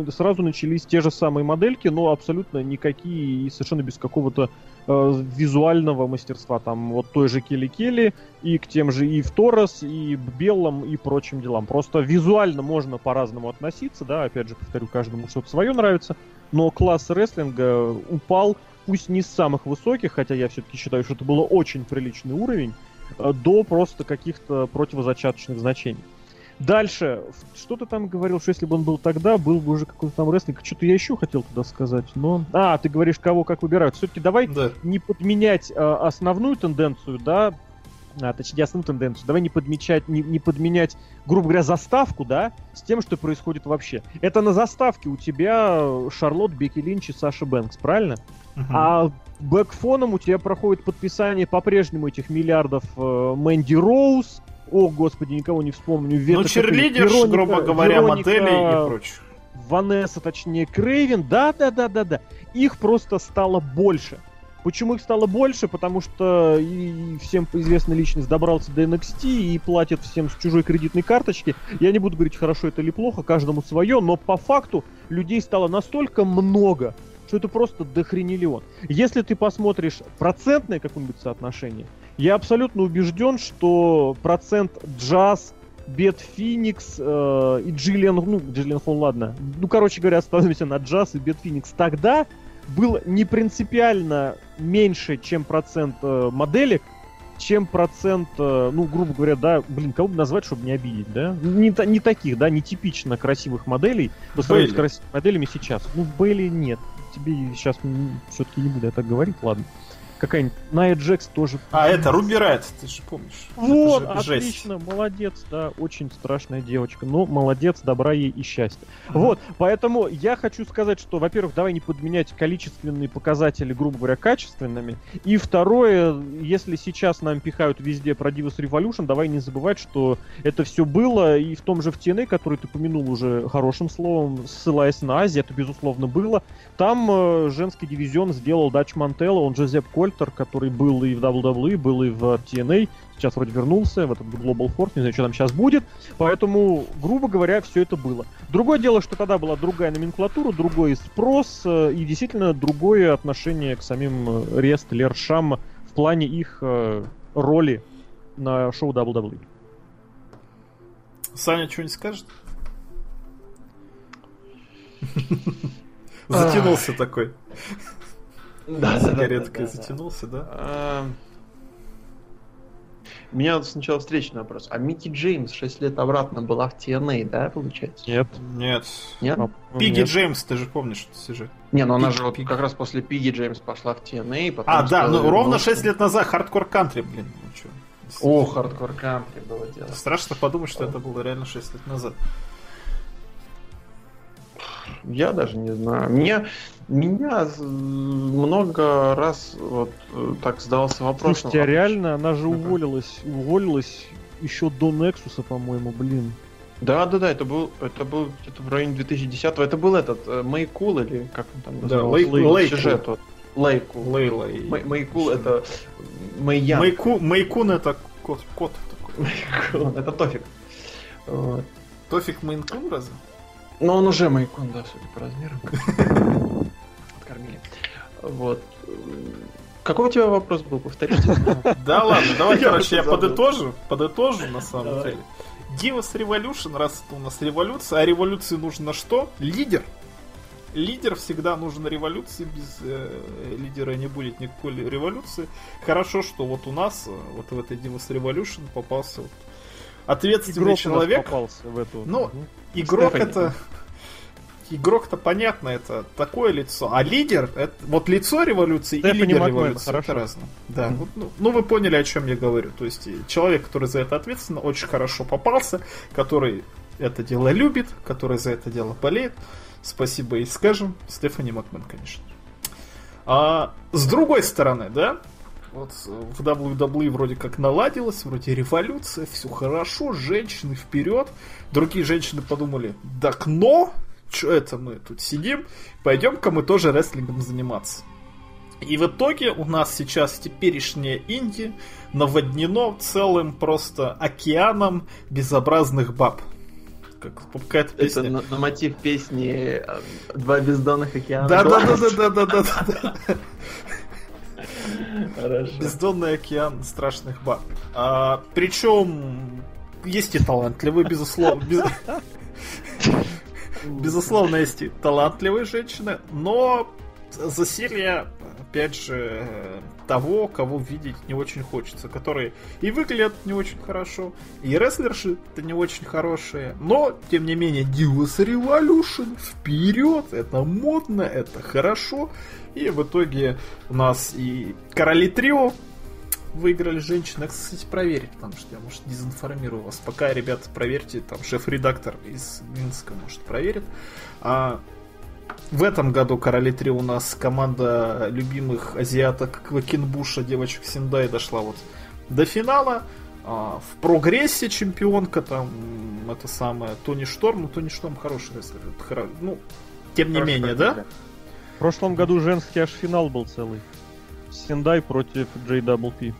сразу начались те же самые модельки, но абсолютно никакие и совершенно без какого-то э, визуального мастерства. Там вот той же Келли Келли, и к тем же и в Торос, и Белым, и прочим делам. Просто визуально можно по-разному относиться, да, опять же, повторю, каждому что-то свое нравится, но класс рестлинга упал пусть не с самых высоких, хотя я все-таки считаю, что это было очень приличный уровень, э, до просто каких-то противозачаточных значений. Дальше, что ты там говорил, что если бы он был тогда, был бы уже какой-то там рестлинг. Что-то я еще хотел туда сказать, но... А, ты говоришь, кого как выбирают. Все-таки давай да. не подменять э, основную тенденцию, да, а, точнее, основную тенденцию. Давай не подмечать, не, не подменять, грубо говоря, заставку, да, с тем, что происходит вообще. Это на заставке у тебя Шарлот, Бекки Линч и Саша Бэнкс, правильно? Uh-huh. А бэкфоном у тебя проходит подписание по-прежнему этих миллиардов э, Мэнди Роуз, о, господи, никого не вспомню. Вета, ну, черлидер, грубо говоря, Вероника, модели и прочее. Ванесса, точнее, Крейвен, да-да-да-да-да. Их просто стало больше. Почему их стало больше? Потому что и всем известная личность добрался до NXT и платит всем с чужой кредитной карточки. Я не буду говорить, хорошо это или плохо, каждому свое, но по факту людей стало настолько много, что это просто дохренелион. Если ты посмотришь процентное какое-нибудь соотношение, я абсолютно убежден, что процент джаз, Бет Феникс э, и Джиллиан, ну, Джиллиан Холл, ладно. Ну, короче говоря, остановимся на джаз и Бет Феникс тогда был не принципиально меньше, чем процент э, моделек, чем процент, э, ну, грубо говоря, да, блин, кого бы назвать, чтобы не обидеть, да? Не, не таких, да, не типично красивых моделей, по сравнению с красивыми моделями сейчас. Ну, Бейли нет. Тебе сейчас все-таки не буду я так говорить, ладно какая-нибудь Найя Джекс тоже. А, это Руби Райт, ты же помнишь. Вот, отлично, молодец, да, очень страшная девочка. Ну, молодец, добра ей и счастья. Mm-hmm. Вот, поэтому я хочу сказать, что, во-первых, давай не подменять количественные показатели, грубо говоря, качественными. И второе, если сейчас нам пихают везде про Divas Revolution, давай не забывать, что это все было и в том же в TNA, который ты помянул уже хорошим словом, ссылаясь на Азию, это безусловно было. Там э, женский дивизион сделал Дач Мантелло, он Джозеп Коль, Вольтер, который был и в WWE, был и в TNA, сейчас вроде вернулся в этот Global Force, не знаю, что там сейчас будет. Поэтому, грубо говоря, все это было. Другое дело, что тогда была другая номенклатура, другой спрос э, и действительно другое отношение к самим э, рестлершам в плане их э, роли на шоу WWE. Саня что-нибудь скажет? Затянулся такой. Да, Сигареткой затянулся, да? А... У меня вот сначала встречный вопрос. А Микки Джеймс 6 лет обратно была в TNA, да, получается? Нет. Нет. Нет? Пиги Нет. Джеймс, ты же помнишь этот сюжет. Не, ну она же вот как раз после Пиги Джеймс пошла в TNA. Потом а, да, ну ровно 6 лет назад Хардкор Кантри, блин. Ну, что? О, Хардкор Кантри было дело. Страшно подумать, что это было реально 6 лет назад. Я даже не знаю. Меня, меня много раз вот э, так задался вопрос. Слушайте, а реально, она же уволилась, уволилась еще до Нексуса, по-моему, блин. Да, да, да, это был, это был где-то в районе 2010 Это был этот э, Майкул или как он там назывался? Да, Лей, сюжет. Вот. Лейку. Лейла. Майкул это Майян. Майку, Майкун это кот, кот такой. это Тофик. Тофик Майнкун разве? Но он уже майкон, да, судя по размерам. Откормили. Вот. Какой у тебя вопрос был, повторите? Да ладно, давай, короче, я подытожу, подытожу на самом деле. Divas Revolution, раз это у нас революция, а революции нужно что? Лидер. Лидер всегда нужен революции, без э, лидера не будет никакой революции. Хорошо, что вот у нас, э, вот в этой Divas Revolution попался вот ответственный Игрок человек. попался в эту. Ну, игрок Стефани. это... Игрок-то понятно, это такое лицо. А лидер, это вот лицо революции Стефани и лидер Макмен, революции хорошо. это разное. Да, вот, ну, ну вы поняли, о чем я говорю. То есть и человек, который за это ответственен, очень хорошо попался, который это дело любит, который за это дело болеет. Спасибо и скажем. Стефани Макмен, конечно. А с другой стороны, да, вот в WWE вроде как наладилось, вроде революция, все хорошо, женщины вперед. Другие женщины подумали, так но, что это мы тут сидим, пойдем-ка мы тоже рестлингом заниматься. И в итоге у нас сейчас теперешнее Инди наводнено целым просто океаном безобразных баб. Как какая-то Это песня. на, на мотив песни э, «Два бездонных океана». Да, да, да, да, да, да, да, да. Хорошо. Бездонный океан страшных баб. А, причем есть и талантливые, безусловно. без- Безусловно, есть и талантливые женщины, но засилье, опять же, э, того, кого видеть не очень хочется, которые и выглядят не очень хорошо, и рестлерши это не очень хорошие, но, тем не менее, Divas Revolution вперед, это модно, это хорошо, и в итоге у нас и Короли Трио выиграли женщины. Кстати, проверить, потому что я, может, дезинформирую вас. Пока, ребята, проверьте, там шеф-редактор из Минска, может, проверит. А в этом году Короли 3 у нас команда любимых азиаток Квакенбуша, девочек Синдай, дошла вот до финала. А, в прогрессе чемпионка там это самое Тони Шторм. Ну, Тони Шторм хороший рестлер. Ну, тем не Хорошо, менее, да? В прошлом году женский аж финал был целый. Сендай против JWP.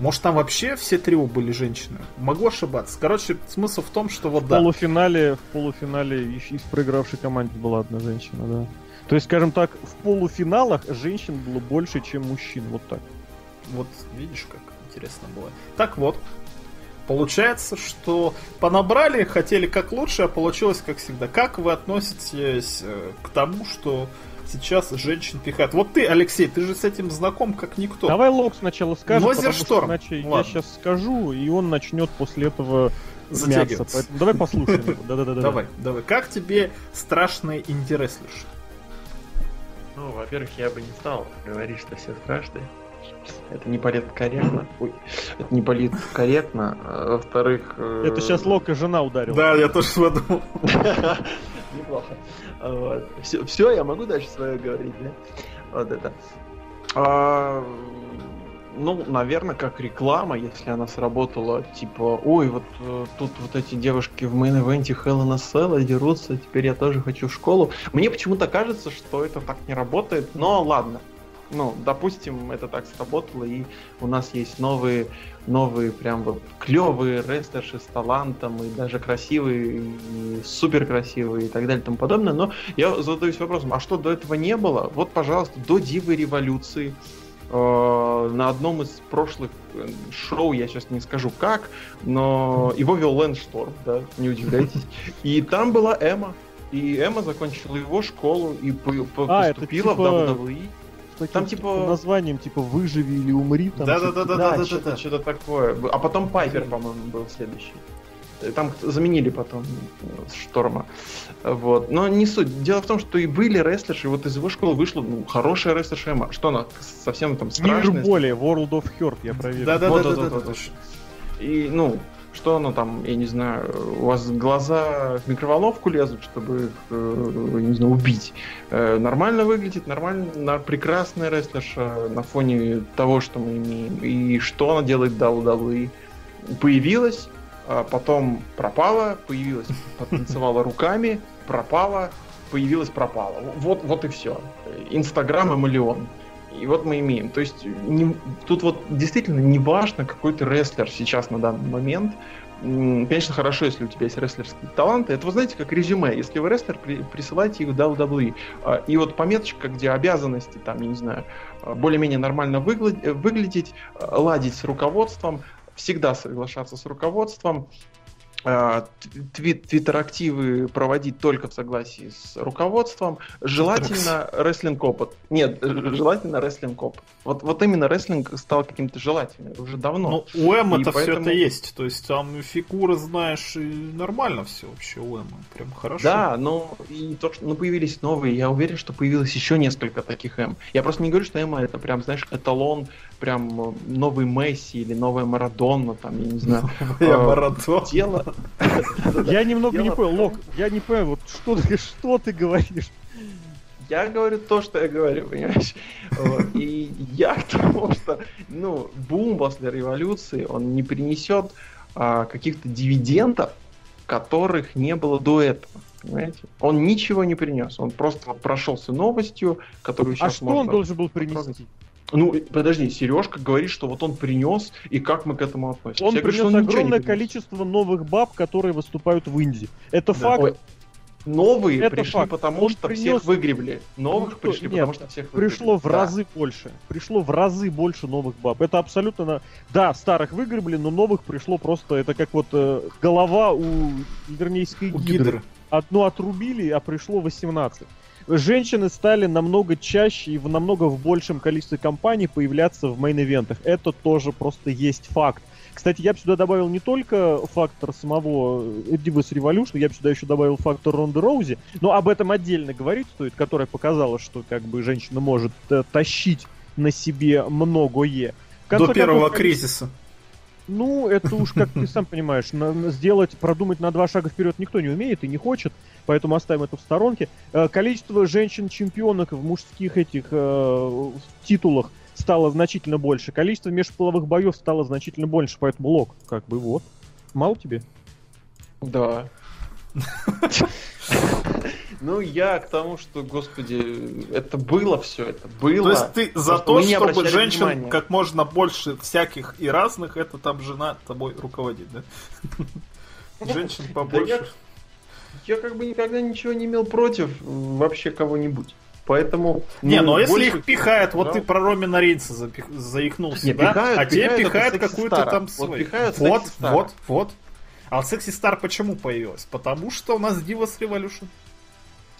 Может, там вообще все трио были женщины? Могу ошибаться. Короче, смысл в том, что вот В да. полуфинале, в полуфинале из, проигравшей команде была одна женщина, да. То есть, скажем так, в полуфиналах женщин было больше, чем мужчин. Вот так. Вот видишь, как интересно было. Так вот, получается, что понабрали, хотели как лучше, а получилось как всегда. Как вы относитесь э, к тому, что сейчас женщин пихают? Вот ты, Алексей, ты же с этим знаком как никто. Давай Лок сначала скажет, потому что иначе я Ладно. сейчас скажу, и он начнет после этого мяться. Затягиваться. Поэтому давай послушаем его. Да-да-да. Давай, давай. Как тебе страшные инди-рестлерши? Ну, во-первых, я бы не стал говорить, что все страшные. Это не политкорректно. Ой, это не политкорректно. А, Во-вторых... э, Это сейчас Лок и жена ударил. Да, я тоже подумал. Неплохо. Вот. Все, я могу дальше свое говорить, да? Вот это. А, ну, наверное, как реклама, если она сработала, типа, ой, вот э, тут вот эти девушки в мейн-эвенте Hell in дерутся, теперь я тоже хочу в школу. Мне почему-то кажется, что это так не работает, но ладно. Ну, допустим, это так сработало, и у нас есть новые, новые прям вот клевые рестлерши с талантом, и даже красивые, и супер красивые, и так далее и тому подобное. Но я задаюсь вопросом, а что до этого не было? Вот, пожалуйста, до Дивы Революции, э, на одном из прошлых э, шоу, я сейчас не скажу как, но его вел Лэнс Шторм, да, не удивляйтесь. И там была Эмма. И Эмма закончила его школу и по- по- А, это поступила типа в WWE. Таким, Там, типа- названием, типа «Выживи или умри». там, типа, Да-да-да-да-да. что-то, что-то такое. А потом Пайпер, по-моему, был следующий. Э, Там заменили потом э, Шторма. Вот. Но не суть. Дело в том, что и были рестлерши, вот из его школы вышла ну, хорошая рестлерша Эмма. Что она совсем там Мир страшная? боли, World of Hurt, я проверил. Вот, вот, вот. И, ну, что оно там, я не знаю, у вас глаза в микроволновку лезут, чтобы их, э, не знаю, убить. Э, нормально выглядит, нормально, на, прекрасная рестлерша на фоне того, что мы имеем. И что она делает WWE? Появилась, а потом пропала, появилась, потанцевала руками, пропала, появилась, пропала. Вот, вот и все. Инстаграм и миллион. И вот мы имеем. То есть не- тут вот действительно не важно, какой ты рестлер сейчас на данный момент. Конечно, хорошо, если у тебя есть рестлерские таланты. Это, вы знаете, как резюме. Если вы рестлер, при- присылайте их в WWE. А, И вот пометочка, где обязанности, там, я не знаю, а, более-менее нормально э, выглядеть, а, ладить с руководством, всегда соглашаться с руководством, твит, твиттер-активы проводить только в согласии с руководством. Желательно рестлинг опыт. Нет, желательно рестлинг опыт. Вот, вот именно рестлинг стал каким-то желательным уже давно. Ну, у Эм это поэтому... все это есть. То есть там фигуры знаешь, и нормально все вообще у Эм. Прям хорошо. Да, но и то, что ну, появились новые, я уверен, что появилось еще несколько таких М. Я просто не говорю, что Эм это прям, знаешь, эталон, прям новый Месси или новая Марадонна, там, я не знаю. Я а, Марадонна. Дело, я немного не понял, Лок, я не понял, вот что ты, что ты говоришь? Я говорю то, что я говорю, понимаешь? И я к тому, что, ну, бум после революции, он не принесет а, каких-то дивидендов, которых не было до этого. Понимаете? Он ничего не принес. Он просто прошелся новостью, которую сейчас А что он должен был принести? Ну, подожди, Сережка говорит, что вот он принес, и как мы к этому относимся. Он Я принес говорю, он огромное количество новых баб, которые выступают в Индии. Это да. факт. Ой. Новые это пришли, факт. потому он что принес... всех выгребли. Новых ну, пришли, нет, потому что всех выгребли. Пришло в да. разы больше. Пришло в разы больше новых баб. Это абсолютно... На... Да, старых выгребли, но новых пришло просто... Это как вот э, голова у вернейской гидры. гидры. Одну отрубили, а пришло 18 женщины стали намного чаще и в намного в большем количестве компаний появляться в мейн-ивентах. Это тоже просто есть факт. Кстати, я бы сюда добавил не только фактор самого Divas Revolution, я бы сюда еще добавил фактор Ронды Роузи, но об этом отдельно говорить стоит, которая показала, что как бы женщина может э, тащить на себе многое. До первого концов, кризиса. Ну, это уж, как ты сам понимаешь, на, сделать, продумать на два шага вперед никто не умеет и не хочет, поэтому оставим это в сторонке. Э, количество женщин-чемпионок в мужских этих э, титулах стало значительно больше, количество межполовых боев стало значительно больше, поэтому лог, как бы вот. Мало тебе? Да. Ну, я к тому, что, господи, это было все, это было. То есть ты за то, чтобы женщин внимания. как можно больше всяких и разных, это там жена тобой руководит, да? Женщин побольше. Я как бы никогда ничего не имел против вообще кого-нибудь. Поэтому... Не, ну, ну если их пихают, вот ты про Ромина Рейнса запих... заикнулся, не, да? Пихают, а тебе пихают какую-то там свою. Вот, вот, вот, вот. А Секси Стар почему появилась? Потому что у нас Divas Revolution.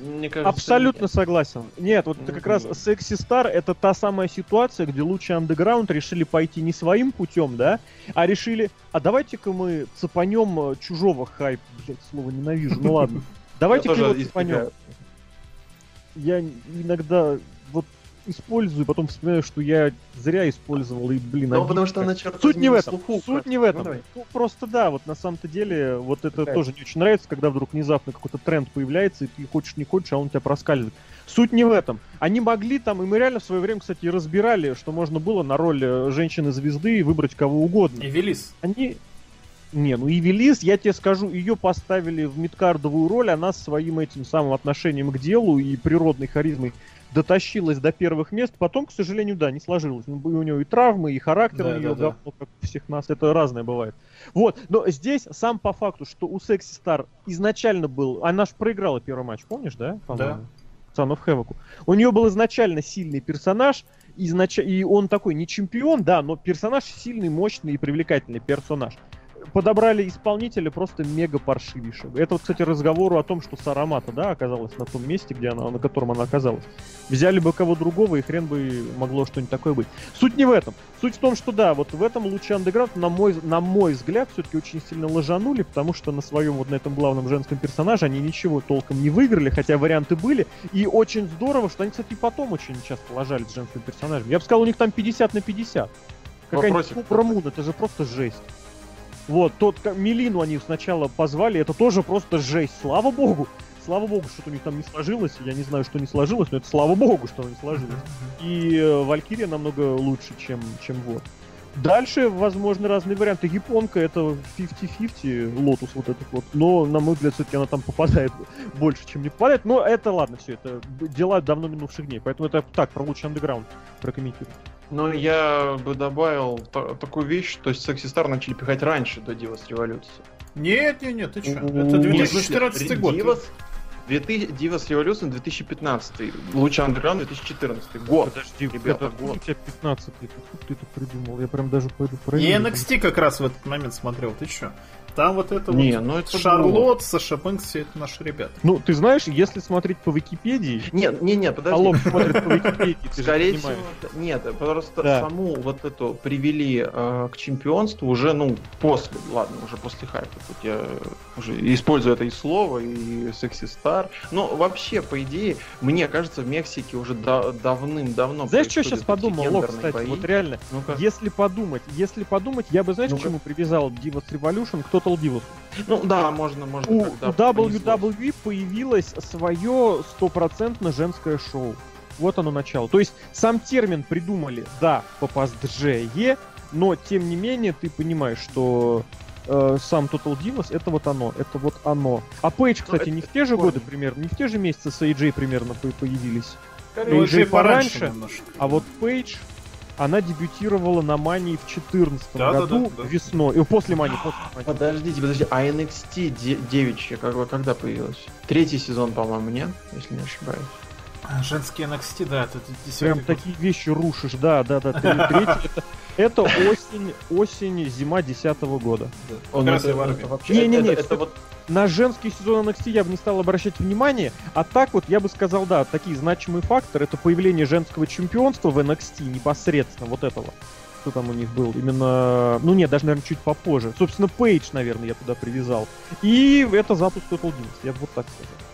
Мне кажется, Абсолютно нет. согласен. Нет, вот mm-hmm. как раз Секси Стар это та самая ситуация, где лучший андеграунд решили пойти не своим путем, да, а решили, а давайте-ка мы цепанем э, чужого хайпа. Блять, слово ненавижу, ну ладно. Давайте-ка его цепанем. Я иногда использую, потом вспоминаю, что я зря использовал, и, блин, Ну, потому что она черт Суть не в этом, слуху, суть не в этом. Ну, ну, просто да, вот на самом-то деле, вот это Какая? тоже не очень нравится, когда вдруг внезапно какой-то тренд появляется, и ты хочешь не хочешь, а он тебя проскальзывает. Суть не в этом. Они могли там, и мы реально в свое время, кстати, разбирали, что можно было на роль э, женщины-звезды выбрать кого угодно. И Велис. Они, не, ну и Велис, я тебе скажу, ее поставили в мидкардовую роль, она своим этим самым отношением к делу и природной харизмой дотащилась до первых мест, потом, к сожалению, да, не сложилось. Ну, у него и травмы, и характер да, у нее, да, да. как у всех нас, это разное бывает. Вот, но здесь сам по факту, что у Секси Стар изначально был, она же проиграла первый матч, помнишь, да? Да. Son of Havoc. У нее был изначально сильный персонаж, изнач... и он такой не чемпион, да, но персонаж сильный, мощный и привлекательный персонаж подобрали исполнителя просто мега паршивейшего. Это вот, кстати, разговору о том, что Сарамата, да, оказалась на том месте, где она, на котором она оказалась. Взяли бы кого другого, и хрен бы могло что-нибудь такое быть. Суть не в этом. Суть в том, что да, вот в этом луче андеграунд, на мой, на мой взгляд, все-таки очень сильно ложанули, потому что на своем вот на этом главном женском персонаже они ничего толком не выиграли, хотя варианты были. И очень здорово, что они, кстати, потом очень часто лажали с женским персонажем. Я бы сказал, у них там 50 на 50. Какая-нибудь Кобра это же просто жесть. Вот, тот Мелину они сначала позвали, это тоже просто жесть. Слава богу, слава богу, что-то у них там не сложилось. Я не знаю, что не сложилось, но это слава богу, что не сложилось. И э, Валькирия намного лучше, чем, чем вот. Дальше, возможно, разные варианты. Японка это 50-50, лотус вот этот вот. Но, на мой взгляд, все-таки она там попадает больше, чем не попадает. Но это ладно, все, это дела давно минувших дней. Поэтому это так, про Lucha Underground прокомментирую. Ну, я бы добавил такую вещь, что Секси Стар начали пихать раньше до Дивас Революции. Нет, нет, нет, ты что? Это 2014 год. Дивас, 2000, Divas Revolution 2015, Луча Underground 2014 год. Подожди, ребята, это, год. У тебя 15 ты, ты это придумал, я прям даже пойду проверю. Я NXT как раз в этот момент смотрел, ты что? Там вот это Не, вот ну это Шарлот, Саша Бэнкс, все это наши ребята. Ну, ты знаешь, если смотреть по Википедии... Нет, не, не, подожди. Алло, смотрит по Википедии, Скорее всего, нет, просто Да. саму вот эту привели э, к чемпионству уже, ну, после, ладно, уже после хайпа. Тут я уже использую это и слово, и секси стар. Но вообще, по идее, мне кажется, в Мексике уже да- давным-давно Знаешь, что я сейчас подумал, Лох, кстати, бои. вот реально, Ну-ка. если подумать, если подумать, я бы, знаешь, к Ну-ка. чему привязал Divas Revolution к Total Divas? Ну да, можно, можно. У. WWE появилось свое стопроцентно женское шоу. Вот оно начало. То есть сам термин придумали, да, попаздже, но тем не менее ты понимаешь, что э, сам Total Divas это вот оно, это вот оно. А Пейдж, кстати, это не в те же годы примерно, не в те же месяцы с AJ примерно по- появились. Ну, AJ пораньше пораньше. А вот Пейдж, она дебютировала на Мании в 2014 Да-да-да, году да. весной. И после Мании, после Мании. Подождите, подождите, а NXT де- девичья как- когда появилась? Третий сезон, по-моему, нет? Если не ошибаюсь. Женский NXT, да, это Прям 10 такие вещи рушишь, да, да, да. Это, это осень, осень, зима десятого года. Он это, это вообще, Не-не-не, это, это всё- вот На женский сезон NXT я бы не стал обращать внимание, а так вот я бы сказал, да, такие значимые факторы, это появление женского чемпионства в NXT непосредственно, вот этого. Кто там у них был? Именно, ну нет, даже, наверное, чуть попозже. Собственно, Пейдж, наверное, я туда привязал. И это запуск Total Divas, я бы вот так сказал.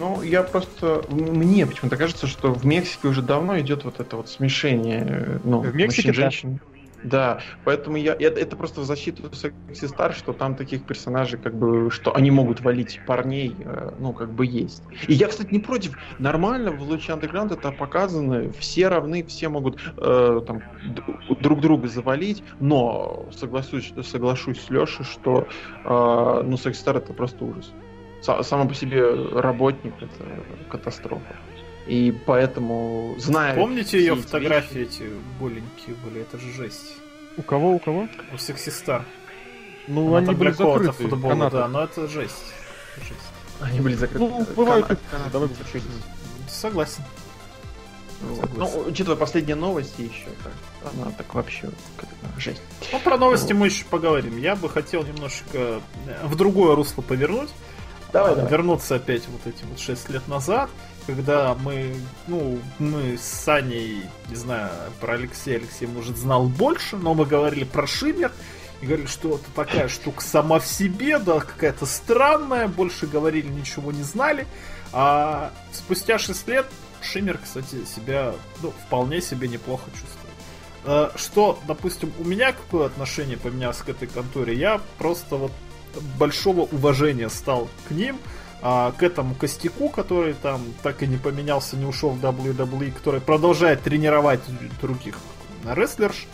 Ну, я просто... Мне почему-то кажется, что в Мексике уже давно идет вот это вот смешение, э, ну, В Мексике, мужчин, да. женщин. Да, поэтому я это, это просто в защиту секси стар, что там таких персонажей, как бы, что они могут валить парней, э, ну, как бы есть. И я, кстати, не против. Нормально в луче андеграунд это показано, все равны, все могут э, там друг друга завалить, но соглашусь, соглашусь с Лешей, что э, ну, секси стар это просто ужас. Са- Сам по себе работник это катастрофа. И поэтому, зная... Помните ее фотографии вещи- эти голенькие были? Это же жесть. У кого, у кого? У Секси Стар. Ну, Она они были закрыты. футбола, канаты. да, но это жесть. Жесть. Они были закрыты. Ну, бывают Кана- и- давай. Согласен. Вот. Ну, учитывая последние новости еще, так, она так вообще как-то жесть. Ну, про новости мы еще поговорим. Я бы хотел немножечко э, в другое русло повернуть. Давай, А, давай. Вернуться опять вот эти вот 6 лет назад, когда мы, ну, мы с Саней, не знаю, про Алексея, Алексей, может, знал больше, но мы говорили про Шиммер, и говорили, что это такая штука сама в себе, да, какая-то странная, больше говорили, ничего не знали. А спустя 6 лет Шиммер, кстати, себя, ну, вполне себе неплохо чувствует. Э, Что, допустим, у меня какое отношение поменялось к этой конторе? Я просто вот большого уважения стал к ним, а, к этому костяку, который там так и не поменялся, не ушел в WWE, который продолжает тренировать других рестлерш.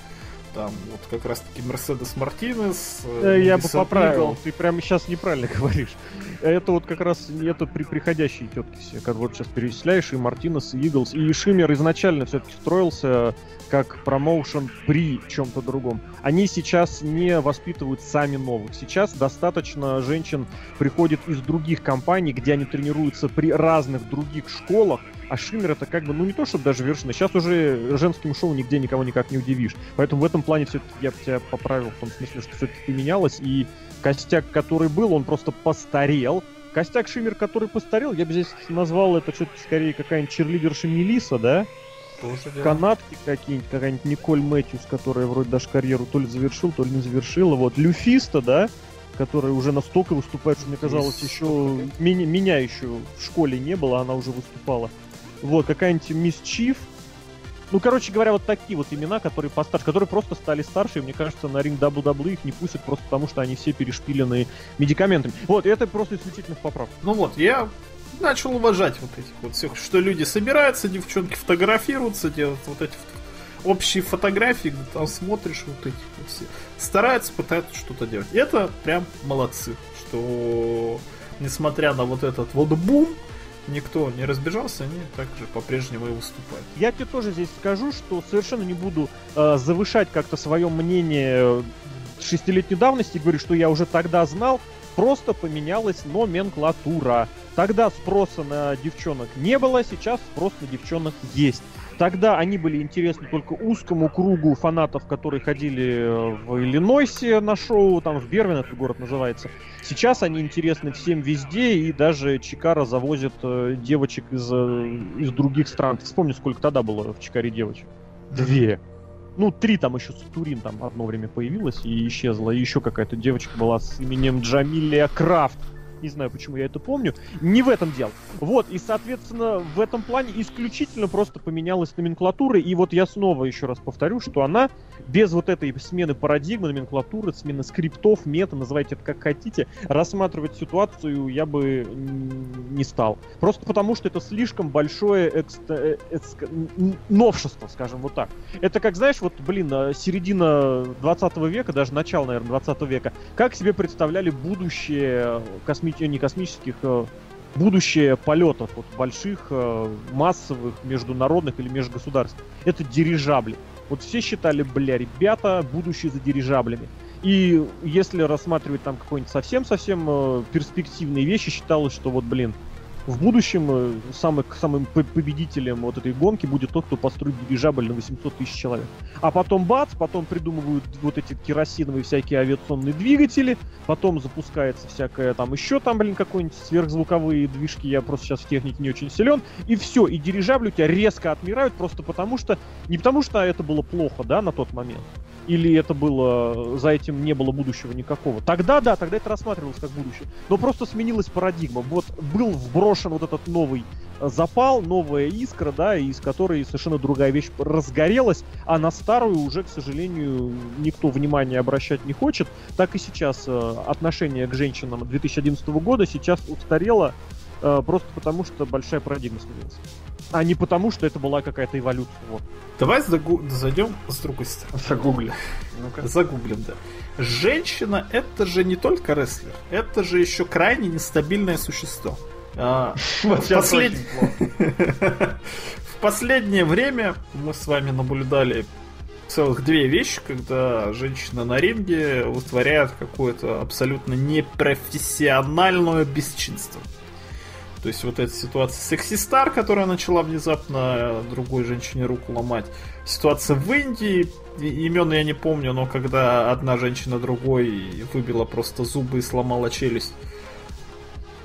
Там вот как раз таки Мерседес Мартинес. Э, Я бы поправил, Игл. ты прямо сейчас неправильно говоришь. Это вот как раз это при приходящие тетки все, как вот сейчас перечисляешь, и Мартинес, и Иглс, и Шиммер изначально все-таки строился как промоушен при чем-то другом. Они сейчас не воспитывают сами новых. Сейчас достаточно женщин приходит из других компаний, где они тренируются при разных других школах, а Шиммер это как бы, ну не то чтобы даже вершина, сейчас уже женским шоу нигде никого никак не удивишь. Поэтому в этом плане все-таки я бы тебя поправил, в том смысле, что все-таки поменялось, и костяк, который был, он просто постарел. Костяк Шиммер, который постарел, я бы здесь назвал это что-то скорее какая-нибудь черлидерша Мелиса, да? Тоже верно. Канатки какие-нибудь, какая-нибудь Николь Мэтьюс, которая вроде даже карьеру то ли завершил, то ли не завершила. Вот Люфиста, да, которая уже настолько выступает, что мне казалось, еще меня, меня еще в школе не было, она уже выступала. Вот, какая-нибудь Мисс Чиф. Ну, короче говоря, вот такие вот имена, которые постарше, которые просто стали старше, и мне кажется, на ринг WWE их не пустят просто потому, что они все перешпилены медикаментами. Вот, и это просто исключительно в поправку. Ну вот, я начал уважать вот этих вот всех, что люди собираются, девчонки фотографируются, делают вот эти общие фотографии, где там смотришь вот эти вот все. Стараются, пытаются что-то делать. Это прям молодцы, что несмотря на вот этот вот бум, никто не разбежался, они также по-прежнему и выступают. Я тебе тоже здесь скажу, что совершенно не буду э, завышать как-то свое мнение шестилетней давности, говорю, что я уже тогда знал, просто поменялась номенклатура. Тогда спроса на девчонок не было, сейчас спрос на девчонок есть. Тогда они были интересны только узкому кругу фанатов, которые ходили э, в Иллинойсе на шоу, там в Бервин этот город называется. Сейчас они интересны всем везде, и даже Чикара завозит э, девочек из, э, из других стран. Ты вспомни, сколько тогда было в Чикаре девочек? Две. Ну, три там еще Турин там одно время появилась и исчезла. И еще какая-то девочка была с именем Джамилия Крафт. Не знаю, почему я это помню. Не в этом дело. Вот, и, соответственно, в этом плане исключительно просто поменялась номенклатура. И вот я снова еще раз повторю, что она без вот этой смены парадигмы, номенклатуры, смены скриптов, мета, называйте это как хотите, рассматривать ситуацию я бы не стал. Просто потому, что это слишком большое экст... Э, экст... новшество, скажем вот так. Это как, знаешь, вот, блин, э, середина 20 века, даже начало, наверное, 20 века, как себе представляли будущее космическое не космических, э, будущее полетов вот, больших, э, массовых, международных или межгосударств. Это дирижабли. Вот все считали, бля, ребята, будущее за дирижаблями. И если рассматривать там какой-нибудь совсем-совсем э, перспективные вещи, считалось, что вот, блин, в будущем э, самый, самым победителем вот этой гонки будет тот, кто построит дирижабль на 800 тысяч человек. А потом бац, потом придумывают вот эти керосиновые всякие авиационные двигатели, потом запускается всякое там еще там, блин, какой-нибудь сверхзвуковые движки, я просто сейчас в технике не очень силен, и все, и дирижабли у тебя резко отмирают просто потому что, не потому что это было плохо, да, на тот момент, или это было, за этим не было будущего никакого. Тогда, да, тогда это рассматривалось как будущее. Но просто сменилась парадигма. Вот был вброшен вот этот новый э, запал, новая искра, да, из которой совершенно другая вещь разгорелась, а на старую уже, к сожалению, никто внимания обращать не хочет. Так и сейчас э, отношение к женщинам 2011 года сейчас устарело э, просто потому, что большая парадигма сменилась а не потому, что это была какая-то эволюция. Вот. Давай загу... зайдем с другой стороны. Загуглим. Ну-ка. Загуглим, да. Женщина это же не только рестлер, это же еще крайне нестабильное существо. А, в, послед... в последнее время мы с вами наблюдали целых две вещи, когда женщина на ринге вытворяет какое-то абсолютно непрофессиональное бесчинство. То есть вот эта ситуация Секси Стар, которая начала внезапно другой женщине руку ломать. Ситуация в Индии, имен я не помню, но когда одна женщина другой выбила просто зубы и сломала челюсть.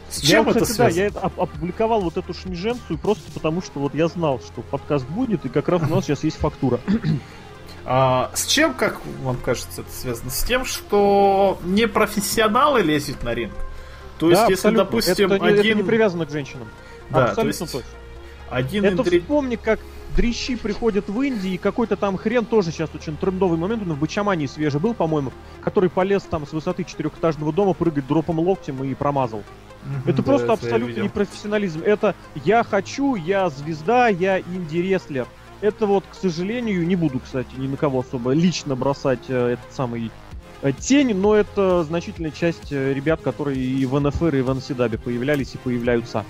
С чем я, это кстати, связано? Да, я опубликовал вот эту шмиженцию просто потому, что вот я знал, что подкаст будет, и как раз у нас сейчас есть фактура. А, с чем, как вам кажется, это связано? С тем, что не профессионалы лезут на ринг, то есть, да, если, абсолютно. допустим, это, один... это не привязано к женщинам. Да, абсолютно то есть... точно. Один это интри... вспомни, как дрищи приходят в Индии, и какой-то там хрен тоже сейчас очень трендовый момент, он в Бачамане свежий был, по-моему, который полез там с высоты четырехэтажного дома прыгать дропом локтем и промазал. Это да, просто абсолютно непрофессионализм. Это я хочу, я звезда, я инди-рестлер. Это вот, к сожалению, не буду, кстати, ни на кого особо лично бросать э, этот самый тень, но это значительная часть э, ребят, которые и в НФР, и в NCW появлялись и появляются.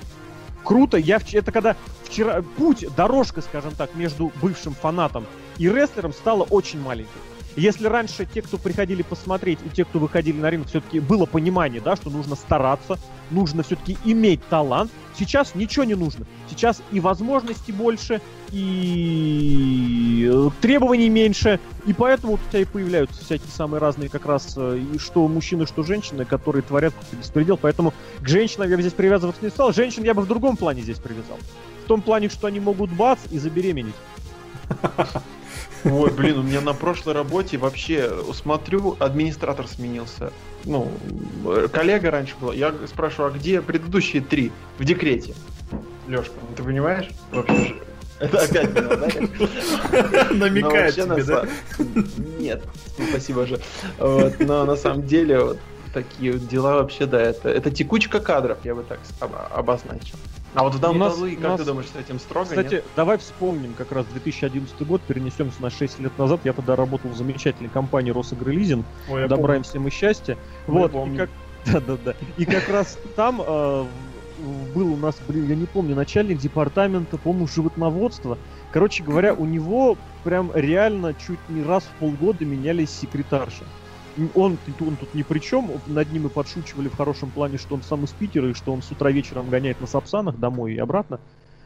Круто, я в... это когда вчера путь, дорожка, скажем так, между бывшим фанатом и рестлером стала очень маленькой. Если раньше те, кто приходили посмотреть, и те, кто выходили на ринг, все-таки было понимание, да, что нужно стараться, нужно все-таки иметь талант, сейчас ничего не нужно. Сейчас и возможностей больше, и требований меньше, и поэтому у тебя и появляются всякие самые разные как раз, э, и что мужчины, что женщины, которые творят беспредел. Поэтому к женщинам я бы здесь привязываться не стал. Женщин я бы в другом плане здесь привязал. В том плане, что они могут бац и забеременеть. Ой, блин, у меня на прошлой работе вообще, смотрю, администратор сменился. Ну, коллега раньше был. Я спрашиваю, а где предыдущие три в декрете? Лешка, ну ты понимаешь? Вообще это опять меня, да? Намекает тебе, да? Нет, спасибо же. Вот, но на самом деле вот такие дела вообще, да, это, это текучка кадров, я бы так обозначил. А вот в WWE, нас, как нас... ты думаешь, с этим строго? Кстати, нет? давай вспомним как раз 2011 год, перенесемся на 6 лет назад. Я тогда работал в замечательной компании Росагролизинг. Добра им всем и счастья. Вот, и как... Да, да, да. И как раз там э, был у нас, блин, я не помню, начальник департамента, помню, животноводства. Короче говоря, у него прям реально чуть не раз в полгода менялись секретарши он, он тут ни при чем, над ним и подшучивали в хорошем плане, что он сам из Питера, и что он с утра вечером гоняет на Сапсанах домой и обратно.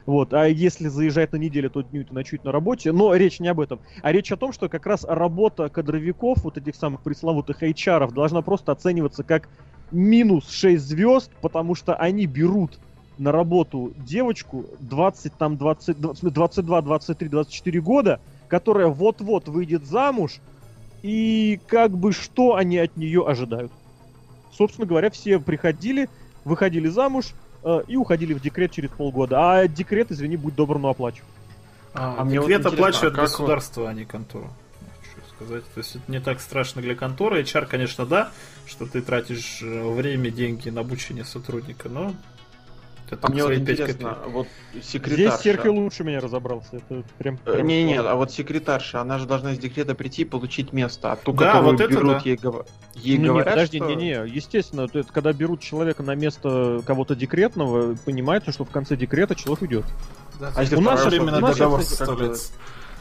Вот, а если заезжать на неделю, то дню ты ночует на работе. Но речь не об этом. А речь о том, что как раз работа кадровиков, вот этих самых пресловутых HR, должна просто оцениваться как минус 6 звезд, потому что они берут на работу девочку 20, там, 20, 22, 23, 24 года, которая вот-вот выйдет замуж, и как бы что они от нее ожидают. Собственно говоря, все приходили, выходили замуж э, и уходили в декрет через полгода. А декрет, извини, будь добр, но оплачу. А, а декрет вот оплачивает а государство, вот... а не контора сказать. То есть это не так страшно для конторы. HR, конечно, да, что ты тратишь э, время, деньги на обучение сотрудника, но это а мне вот интересно, вот секретарша... Здесь Серхио лучше меня разобрался. Это прям, прям... Не, не, а вот секретарша, она же должна из декрета прийти и получить место. А ту, да, которую вот берут, да. ей, гов... ей ну, говорят, нет, подожди, что... не, не, естественно, это, когда берут человека на место кого-то декретного, понимается, что в конце декрета человек уйдет. Да, а если у нас временно договор составляется?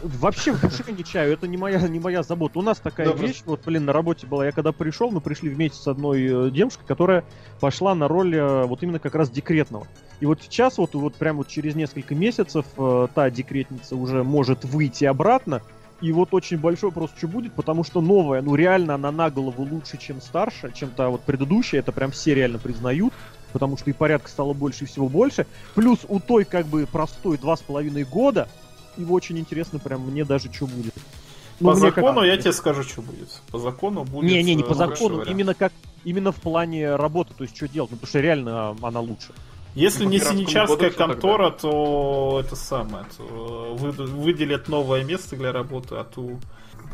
Вообще в душе не чаю, это не моя, не моя забота. У нас такая да, вещь, просто... вот, блин, на работе была. Я когда пришел, мы пришли вместе с одной э, девушкой, которая пошла на роль э, вот именно как раз декретного. И вот сейчас, вот, вот прямо вот через несколько месяцев, э, та декретница уже может выйти обратно. И вот очень большой вопрос, что будет, потому что новая, ну реально она на голову лучше, чем старше, чем та вот предыдущая, это прям все реально признают потому что и порядка стало больше и всего больше. Плюс у той как бы простой два с половиной года, и очень интересно прям мне даже, что будет. Ну, по закону как... я тебе скажу, что будет. По закону будет... Не, не, не по закону, именно как именно в плане работы, то есть что делать, ну, потому что реально она лучше. Если не синичарская контора, то это самое, то выделят новое место для работы, а ту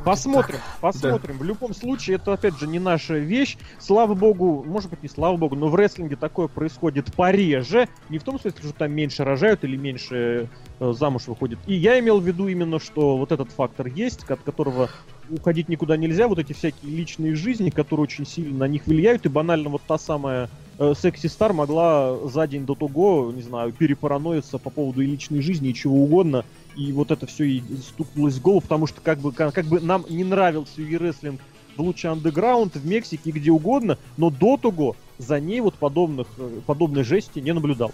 Посмотрим, так, посмотрим. Да. В любом случае, это опять же не наша вещь. Слава богу, может быть не слава богу, но в рестлинге такое происходит пореже. Не в том смысле, что там меньше рожают или меньше э, замуж выходит. И я имел в виду именно, что вот этот фактор есть, от которого уходить никуда нельзя. Вот эти всякие личные жизни, которые очень сильно на них влияют. И банально вот та самая Секси Стар могла за день до того, не знаю, перепараноиться по поводу и личной жизни, и чего угодно и вот это все и стукнулось в голову, потому что как бы, как, как бы нам не нравился рестлинг в лучше андеграунд, в Мексике, где угодно, но до того за ней вот подобных, э, подобной жести не наблюдал.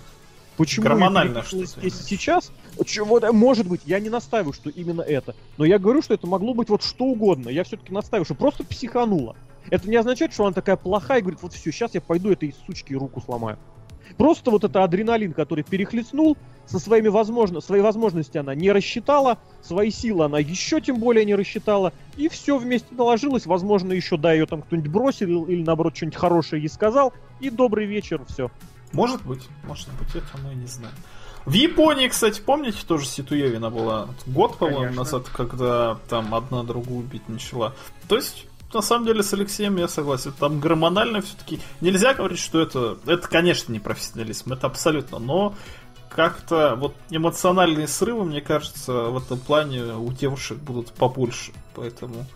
Почему Гормонально что сейчас? Чего, может быть, я не настаиваю, что именно это. Но я говорю, что это могло быть вот что угодно. Я все-таки настаиваю, что просто психанула. Это не означает, что она такая плохая и говорит, вот все, сейчас я пойду этой сучки руку сломаю. Просто вот это адреналин, который перехлестнул, со своими возможно, свои возможности она не рассчитала, свои силы она еще тем более не рассчитала, и все вместе наложилось, возможно, еще, да, ее там кто-нибудь бросил или, наоборот, что-нибудь хорошее ей сказал, и добрый вечер, все. Может быть, может быть, это мы не знаем. В Японии, кстати, помните, тоже Ситуевина была год, по-моему, назад, когда там одна другую убить начала. То есть на самом деле с Алексеем я согласен. Там гормонально все-таки нельзя говорить, что это, это, конечно, не профессионализм, это абсолютно, но как-то вот эмоциональные срывы, мне кажется, в этом плане у девушек будут побольше, поэтому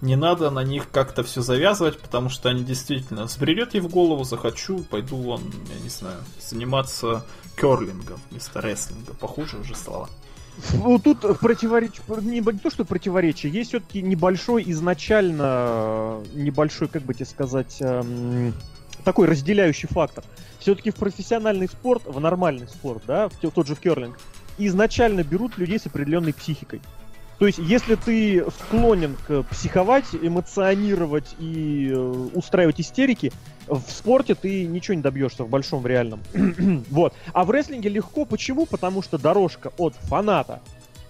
не надо на них как-то все завязывать, потому что они действительно сбредет ей в голову, захочу, пойду вон, я не знаю, заниматься керлингом вместо рестлинга. Похуже уже слова. Ну, тут противоречие, не, не то, что противоречие, есть все-таки небольшой изначально, небольшой, как бы тебе сказать, эм, такой разделяющий фактор. Все-таки в профессиональный спорт, в нормальный спорт, да, в тот же в керлинг, изначально берут людей с определенной психикой. То есть, если ты склонен к психовать, эмоционировать и э, устраивать истерики, в спорте ты ничего не добьешься в большом, в реальном. вот. А в рестлинге легко. Почему? Потому что дорожка от фаната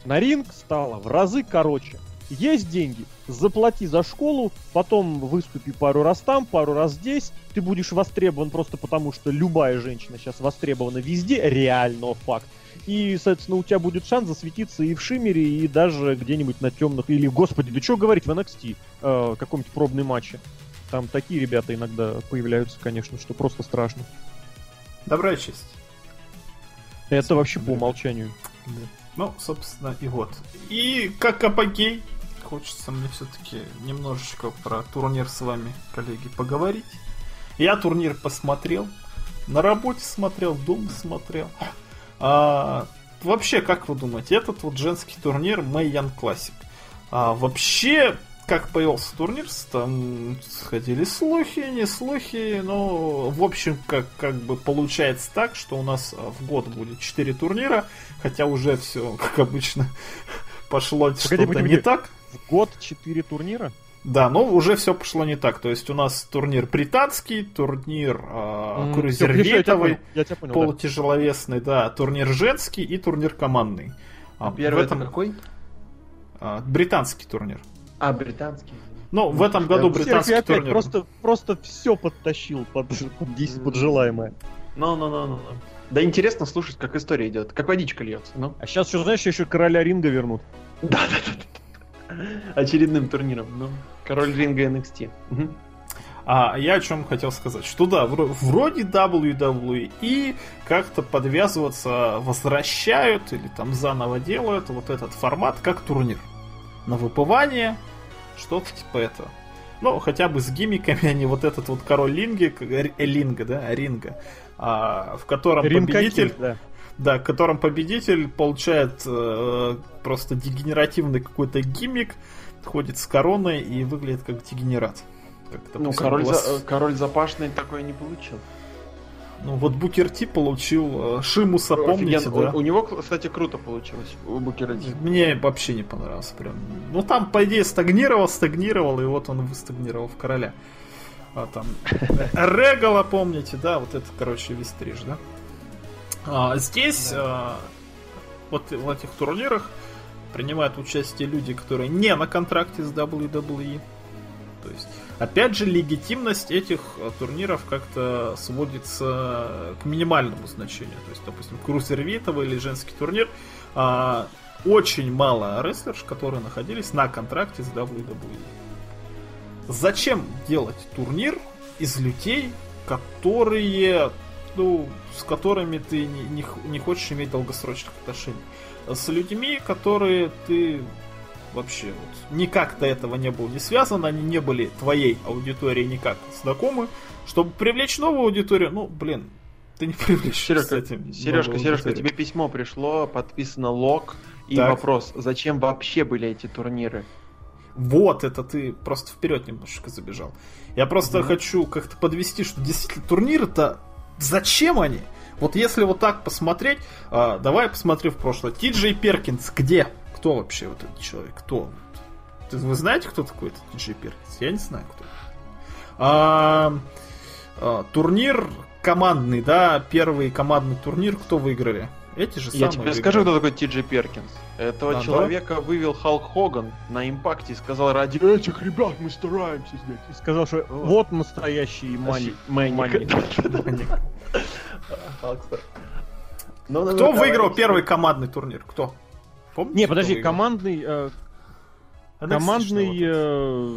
на ринг стала в разы короче. Есть деньги, заплати за школу, потом выступи пару раз там, пару раз здесь. Ты будешь востребован просто потому, что любая женщина сейчас востребована везде, реально факт. И, соответственно, у тебя будет шанс засветиться и в Шиммере, и даже где-нибудь на темных, или, господи, да что говорить, в NXT, э, каком-нибудь пробном матче. Там такие ребята иногда появляются, конечно, что просто страшно. Добрая честь. Это вообще по умолчанию. Да. Ну, собственно, и вот. И как апогей, хочется мне все-таки немножечко про турнир с вами, коллеги, поговорить. Я турнир посмотрел, на работе смотрел, дома смотрел. А, вообще, как вы думаете, этот вот женский турнир Мэйян Классик, а, вообще как появился турнир, там сходили слухи, не слухи, но в общем, как, как бы получается так, что у нас в год будет 4 турнира, хотя уже все, как обычно, пошло что-то не так. В год 4 турнира? Да, но уже все пошло не так. То есть у нас турнир британский, турнир э, крузервейтовый, полутяжеловесный, да. да, турнир женский и турнир командный. А первый этом... это какой? А, британский турнир. А, британский. Ну, в этом году британский опять турнир. Просто, просто все подтащил под, под, 10, под желаемое. Ну, ну, ну, ну. Да интересно слушать, как история идет, как водичка льется. Ну. А сейчас, что знаешь, еще короля ринга вернут. Да, да, да. Очередным турниром. Ну, король ринга NXT. Угу. А я о чем хотел сказать, что да, вроде WWE как-то подвязываться возвращают или там заново делают вот этот формат как турнир. На выпывание, что-то типа этого. Ну, хотя бы с гимиками, они вот этот вот король Линги, э, Линга, да, Ринга, а, в котором Ринг победитель... Да. Да, в котором победитель получает э, просто дегенеративный какой-то гиммик, ходит с короной и выглядит как дегенерат. Как ну, король, за, король запашный такое не получил. Ну вот Букер Ти получил э, Шимуса, помните, Офиген. да? У, у него, кстати, круто получилось, у Букера Ти. Мне вообще не понравился прям. Ну там, по идее, стагнировал, стагнировал, и вот он выстагнировал в короля. А там Регала, помните, да? Вот это, короче, вестриж, да? А, здесь, да. а, вот в этих турнирах, принимают участие люди, которые не на контракте с WWE. То есть Опять же, легитимность этих э, турниров как-то сводится к минимальному значению. То есть, допустим, крузервитовый или женский турнир а, очень мало рестлерш, которые находились на контракте с WWE. Зачем делать турнир из людей, которые, ну, с которыми ты не, не, не хочешь иметь долгосрочных отношений? С людьми, которые ты вообще вот никак до этого не был не связан, они не были твоей аудиторией никак знакомы. Чтобы привлечь новую аудиторию, ну, блин, ты не привлечешь Сережка, с этим. Сережка, Сережка, тебе письмо пришло, подписано лог и так. вопрос, зачем вообще были эти турниры? Вот, это ты просто вперед немножечко забежал. Я просто mm-hmm. хочу как-то подвести, что действительно турниры-то зачем они? Вот если вот так посмотреть, а, давай посмотри в прошлое. Ти Джей Перкинс где? кто вообще вот этот человек? Кто? Вы знаете, кто такой этот Джей Перкинс? Я не знаю, кто. А, а, турнир командный, да, первый командный турнир, кто выиграли? Эти же Я тебе выиграли. скажу, кто такой Ти Джей Перкинс. Этого а, человека да? вывел Халк Хоган на импакте и сказал, ради этих ребят мы стараемся здесь. И сказал, что вот настоящий мани... Маник. Кто выиграл первый командный турнир? Кто? Помните, не, подожди, командный... Э, командный... Э,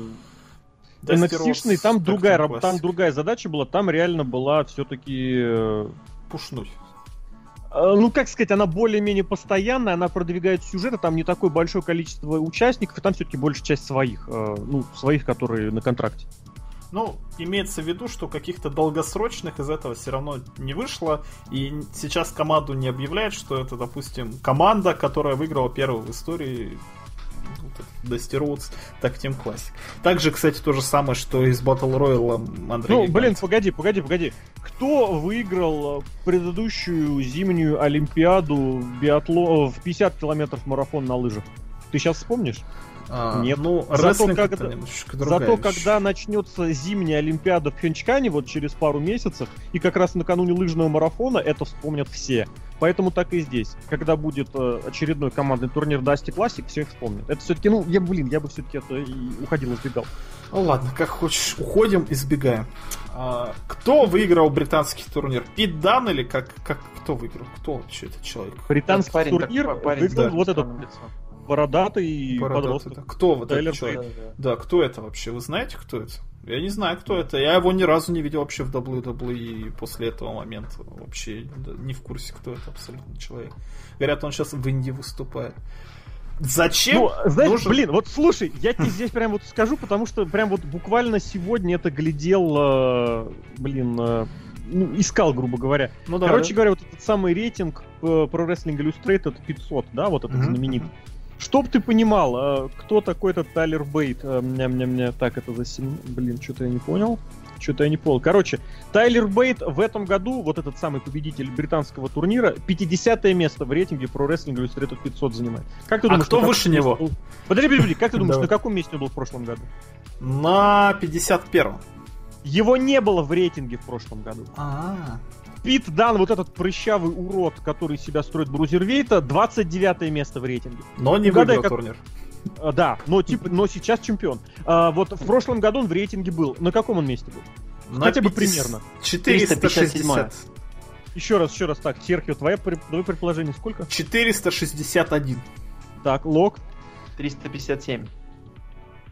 NXT-шный, там другая, там другая задача была, там реально была все-таки... Э, Пушнуть. Э, ну, как сказать, она более-менее постоянная, она продвигает сюжеты, там не такое большое количество участников, и там все-таки большая часть своих, э, ну, своих, которые на контракте. Ну, имеется в виду, что каких-то долгосрочных из этого все равно не вышло. И сейчас команду не объявляют, что это, допустим, команда, которая выиграла первую в истории Dusty Rhodes так Team Classic. Также, кстати, то же самое, что и с Battle Royale Андрей. Ну, блин, погоди, погоди, погоди. Кто выиграл предыдущую зимнюю Олимпиаду биатло... в 50 километров марафон на лыжах? Ты сейчас вспомнишь? А, Нет. Ну, зато, когда, зато когда начнется зимняя Олимпиада в Пхенчкане вот через пару месяцев, и как раз накануне лыжного марафона это вспомнят все. Поэтому так и здесь. Когда будет э, очередной командный турнир Dusty Classic, всех вспомнят. Это все-таки, ну, я, блин, я бы все-таки это и уходил, избегал. Ну ладно, как хочешь, уходим, избегаем. А, кто выиграл британский турнир? Пит Дан или как, как кто выиграл? Кто вообще этот человек? Британский парень, турнир так, парень, выиграл да, вот этот бородатый, бородатый подросток. Да. Кто вот Тейлер этот человек? Да, да. да, кто это вообще? Вы знаете, кто это? Я не знаю, кто это. Я его ни разу не видел вообще в WWE после этого момента. Вообще не в курсе, кто это абсолютно человек. Говорят, он сейчас в Индии выступает. Зачем? Ну, знаешь, нужен... блин, вот слушай, я тебе здесь прям вот скажу, потому что прям вот буквально сегодня это глядел, э, блин, э, ну, искал, грубо говоря. Ну, да, Короче да. говоря, вот этот самый рейтинг э, про Wrestling Illustrated 500, да, вот этот mm-hmm. знаменитый. Чтоб ты понимал, э, кто такой этот Тайлер Бейт? Э, Мня-мня-мня. Так, это за 7... Блин, что-то я не понял. Что-то я не понял. Короче, Тайлер Бейт в этом году, вот этот самый победитель британского турнира, 50 место в рейтинге про рестлинг Illustrated 500 занимает. Как ты а думаешь, кто выше него? Был... Подожди, подожди, как ты думаешь, на каком месте он был в прошлом году? На 51-м. Его не было в рейтинге в прошлом году. А-а-а. Пит Дан, вот этот прыщавый урод, который себя строит Брузервейта, 29 место в рейтинге. Но не Угадай, выиграл как... турнир. А, да, но типа, но сейчас чемпион. А, вот в прошлом году он в рейтинге был. На каком он месте был? На Хотя 50... бы примерно. 460. Еще раз, еще раз так, Серхио, твое, твое предположение сколько? 461. Так, Лок. 357.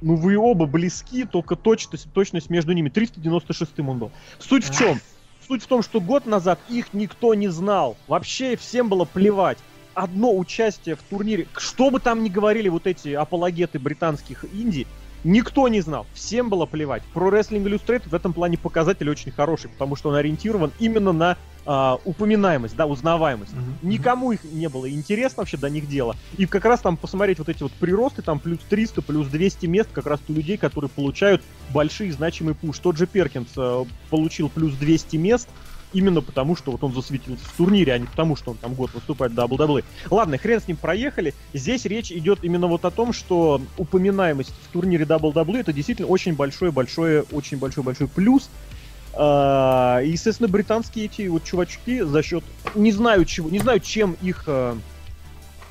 Ну вы оба близки, только точность, точность между ними. 396 он был. Суть в чем? Суть в том, что год назад их никто не знал. Вообще всем было плевать. Одно участие в турнире, что бы там ни говорили вот эти апологеты британских инди, никто не знал. Всем было плевать. Про Wrestling Illustrated в этом плане показатель очень хороший, потому что он ориентирован именно на а, упоминаемость, да, узнаваемость. Mm-hmm. Никому их не было интересно вообще до них дело. И как раз там посмотреть вот эти вот приросты, там плюс 300, плюс 200 мест как раз у людей, которые получают большие значимые пуш. Тот же Перкинс э, получил плюс 200 мест, именно потому, что вот он засветился в турнире, а не потому, что он там год выступает в WWE. Ладно, хрен с ним проехали. Здесь речь идет именно вот о том, что упоминаемость в турнире WWE это действительно очень большой-большой, очень большой-большой плюс. А, и, естественно, британские эти вот чувачки за счет... Не знаю чего, не знаю, чем их...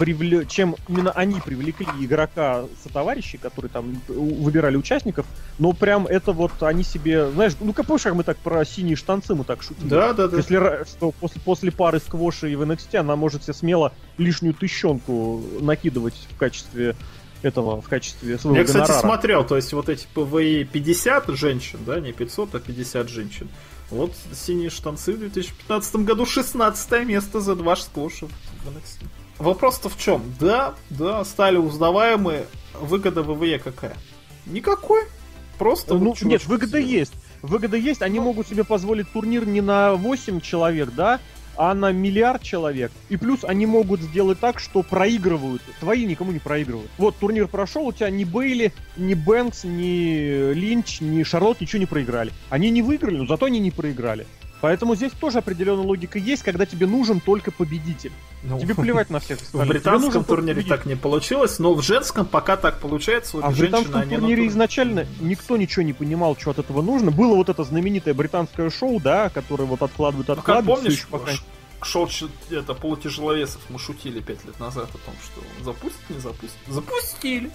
Привле... чем именно они привлекли игрока со товарищей, которые там выбирали участников, но прям это вот они себе, знаешь, ну как помнишь, как мы так про синие штанцы мы так шутили? Да, да, да. Если что после, после пары сквоши и в NXT она может себе смело лишнюю тыщенку накидывать в качестве этого в качестве своего Я, кстати, гонорара. смотрел, то есть вот эти ПВИ 50 женщин, да, не 500, а 50 женщин. Вот синие штанцы в 2015 году 16 место за два сквоша в NXT. Вопрос-то в чем? Да, да, стали узнаваемые. Выгода ВВЕ какая? Никакой. Просто ну, вот нет, выгода есть. Выгода есть, они ну, могут себе позволить турнир не на 8 человек, да, а на миллиард человек. И плюс они могут сделать так, что проигрывают. Твои никому не проигрывают. Вот турнир прошел, у тебя ни Бейли, ни Бэнкс, ни Линч, ни Шарлот ничего не проиграли. Они не выиграли, но зато они не проиграли. Поэтому здесь тоже определенная логика есть, когда тебе нужен только победитель. Ну, тебе плевать на всех остальных. В британском турнире так не получилось, но в женском пока так получается. А в британском турнире изначально никто ничего не понимал, что от этого нужно. Было вот это знаменитое британское шоу, да, которое вот откладывают, откладывают. Ну, как помнишь, пока... шоу это полутяжеловесов мы шутили пять лет назад о том, что запустят, не запустят. Запустили.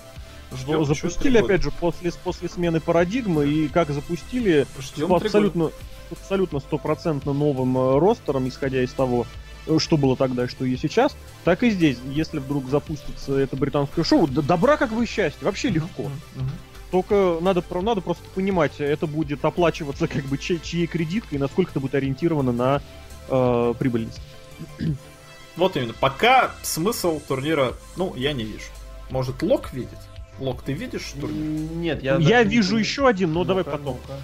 Ждем запустили, опять же, после, после смены парадигмы, и как запустили, Ждем абсолютно абсолютно стопроцентно новым э, ростером, исходя из того, э, что было тогда и что есть сейчас, так и здесь. Если вдруг запустится это британское шоу, добра как вы счастье, вообще легко. Только надо, надо просто понимать, это будет оплачиваться как бы чьей, чьей кредиткой и насколько это будет ориентировано на э, прибыльность. Вот именно. Пока смысл турнира, ну, я не вижу. Может, Лок видит? Лок, ты видишь турнир? Нет, я... Я вижу еще один, но ну давай потом. ну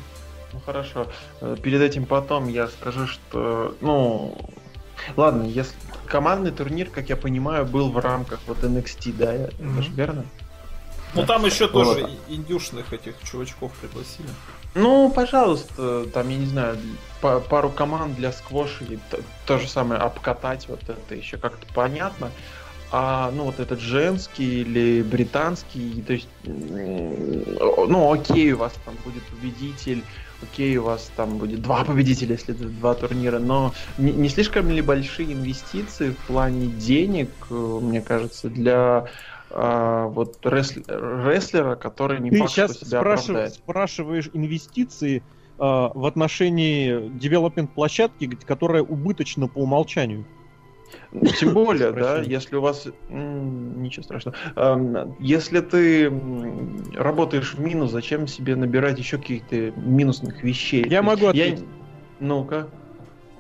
ну хорошо. Э, перед этим потом я скажу, что, ну, ладно, если командный турнир, как я понимаю, был в рамках вот NXT, да, mm-hmm. это же верно? Ну да. там еще вот. тоже индюшных этих чувачков пригласили. Ну, пожалуйста, там, я не знаю, пару команд для сквоша или то, то же самое обкатать, вот это еще как-то понятно. А, ну, вот этот женский или британский, то есть, ну, окей, у вас там будет победитель, окей, у вас там будет два победителя, если это два турнира, но не, не слишком ли большие инвестиции в плане денег, э, мне кажется, для а, вот ресл, рестлера, который не Ты факт, сейчас что себя спрашив, оправдает. спрашиваешь инвестиции а, в отношении девелопмент площадки, которая убыточна по умолчанию. Тем более, да, если у вас... Ничего страшного. Если ты работаешь в минус, зачем себе набирать еще каких-то минусных вещей? Я могу ответить. Я... Ну-ка.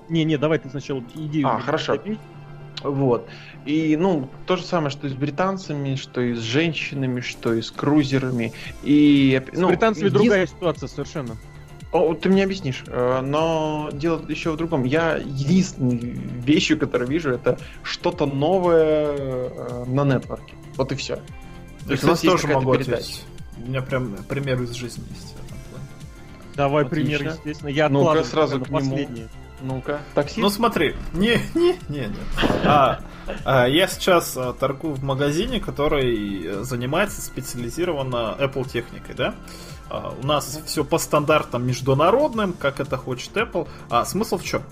Не-не, давай ты сначала идею. А, хорошо. Вот. И, ну, то же самое, что и с британцами, что и с женщинами, что и с крузерами. И, с ну, британцами единствен... другая ситуация совершенно. О, ты мне объяснишь, э, но дело еще в другом. Я единственной вещью, которую вижу, это что-то новое э, на нетворке. Вот и все. То есть у нас тоже могу ответить. У меня прям пример из жизни есть. Давай Отлично. пример, естественно. Я ну сразу к последнее. Ну-ка, такси. Ну смотри, не, не, не, нет. А, а, я сейчас а, торгую в магазине, который занимается специализированно Apple техникой, да? А, у нас все по стандартам международным, как это хочет Apple. А смысл в чем?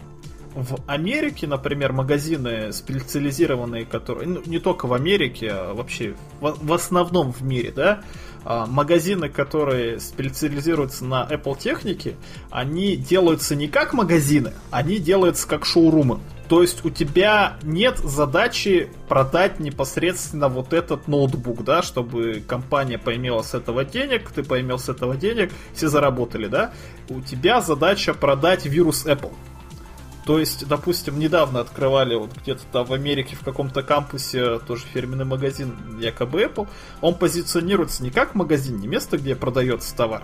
В Америке, например, магазины специализированные, которые ну, не только в Америке, а вообще в, в основном в мире, да, а, магазины, которые специализируются на Apple технике, они делаются не как магазины, они делаются как шоурумы. То есть у тебя нет задачи продать непосредственно вот этот ноутбук, да, чтобы компания поимела с этого денег, ты поимел с этого денег, все заработали, да. У тебя задача продать вирус Apple. То есть, допустим, недавно открывали вот где-то там в Америке в каком-то кампусе тоже фирменный магазин якобы Apple. Он позиционируется не как магазин, не место, где продается товар,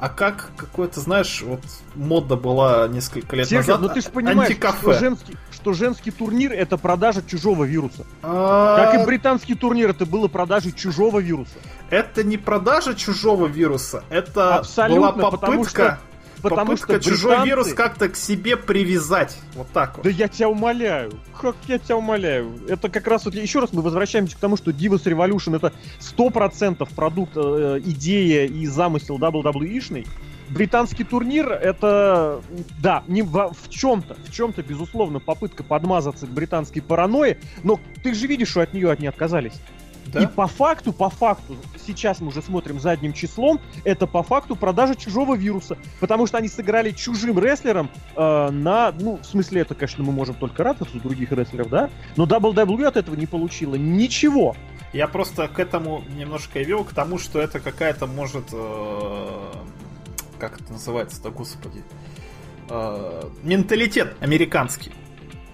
а как какой-то, знаешь, вот мода была несколько лет Сергей, назад. ну ты же понимаешь, что женский, что женский турнир это продажа чужого вируса. А... Как и британский турнир, это было продажа чужого вируса. Это не продажа чужого вируса, это Абсолютно, была попытка... Потому Попытка что чужой британцы... вирус как-то к себе привязать. Вот так вот. Да я тебя умоляю. Как я тебя умоляю. Это как раз вот... Еще раз мы возвращаемся к тому, что Divas Revolution это 100% продукт, э, идея и замысел WWE-шный. Британский турнир это, да, не в, в чем-то, в чем-то, безусловно, попытка подмазаться к британской паранойи, но ты же видишь, что от нее от не отказались. Да? И по факту, по факту, сейчас мы уже смотрим задним числом, это по факту продажа чужого вируса. Потому что они сыграли чужим рестлером э, на... Ну, в смысле, это, конечно, мы можем только радоваться у других рестлеров, да? Но WWE от этого не получила ничего. Я просто к этому немножко вел, к тому, что это какая-то, может... Э, как это называется-то, господи? Э, менталитет американский.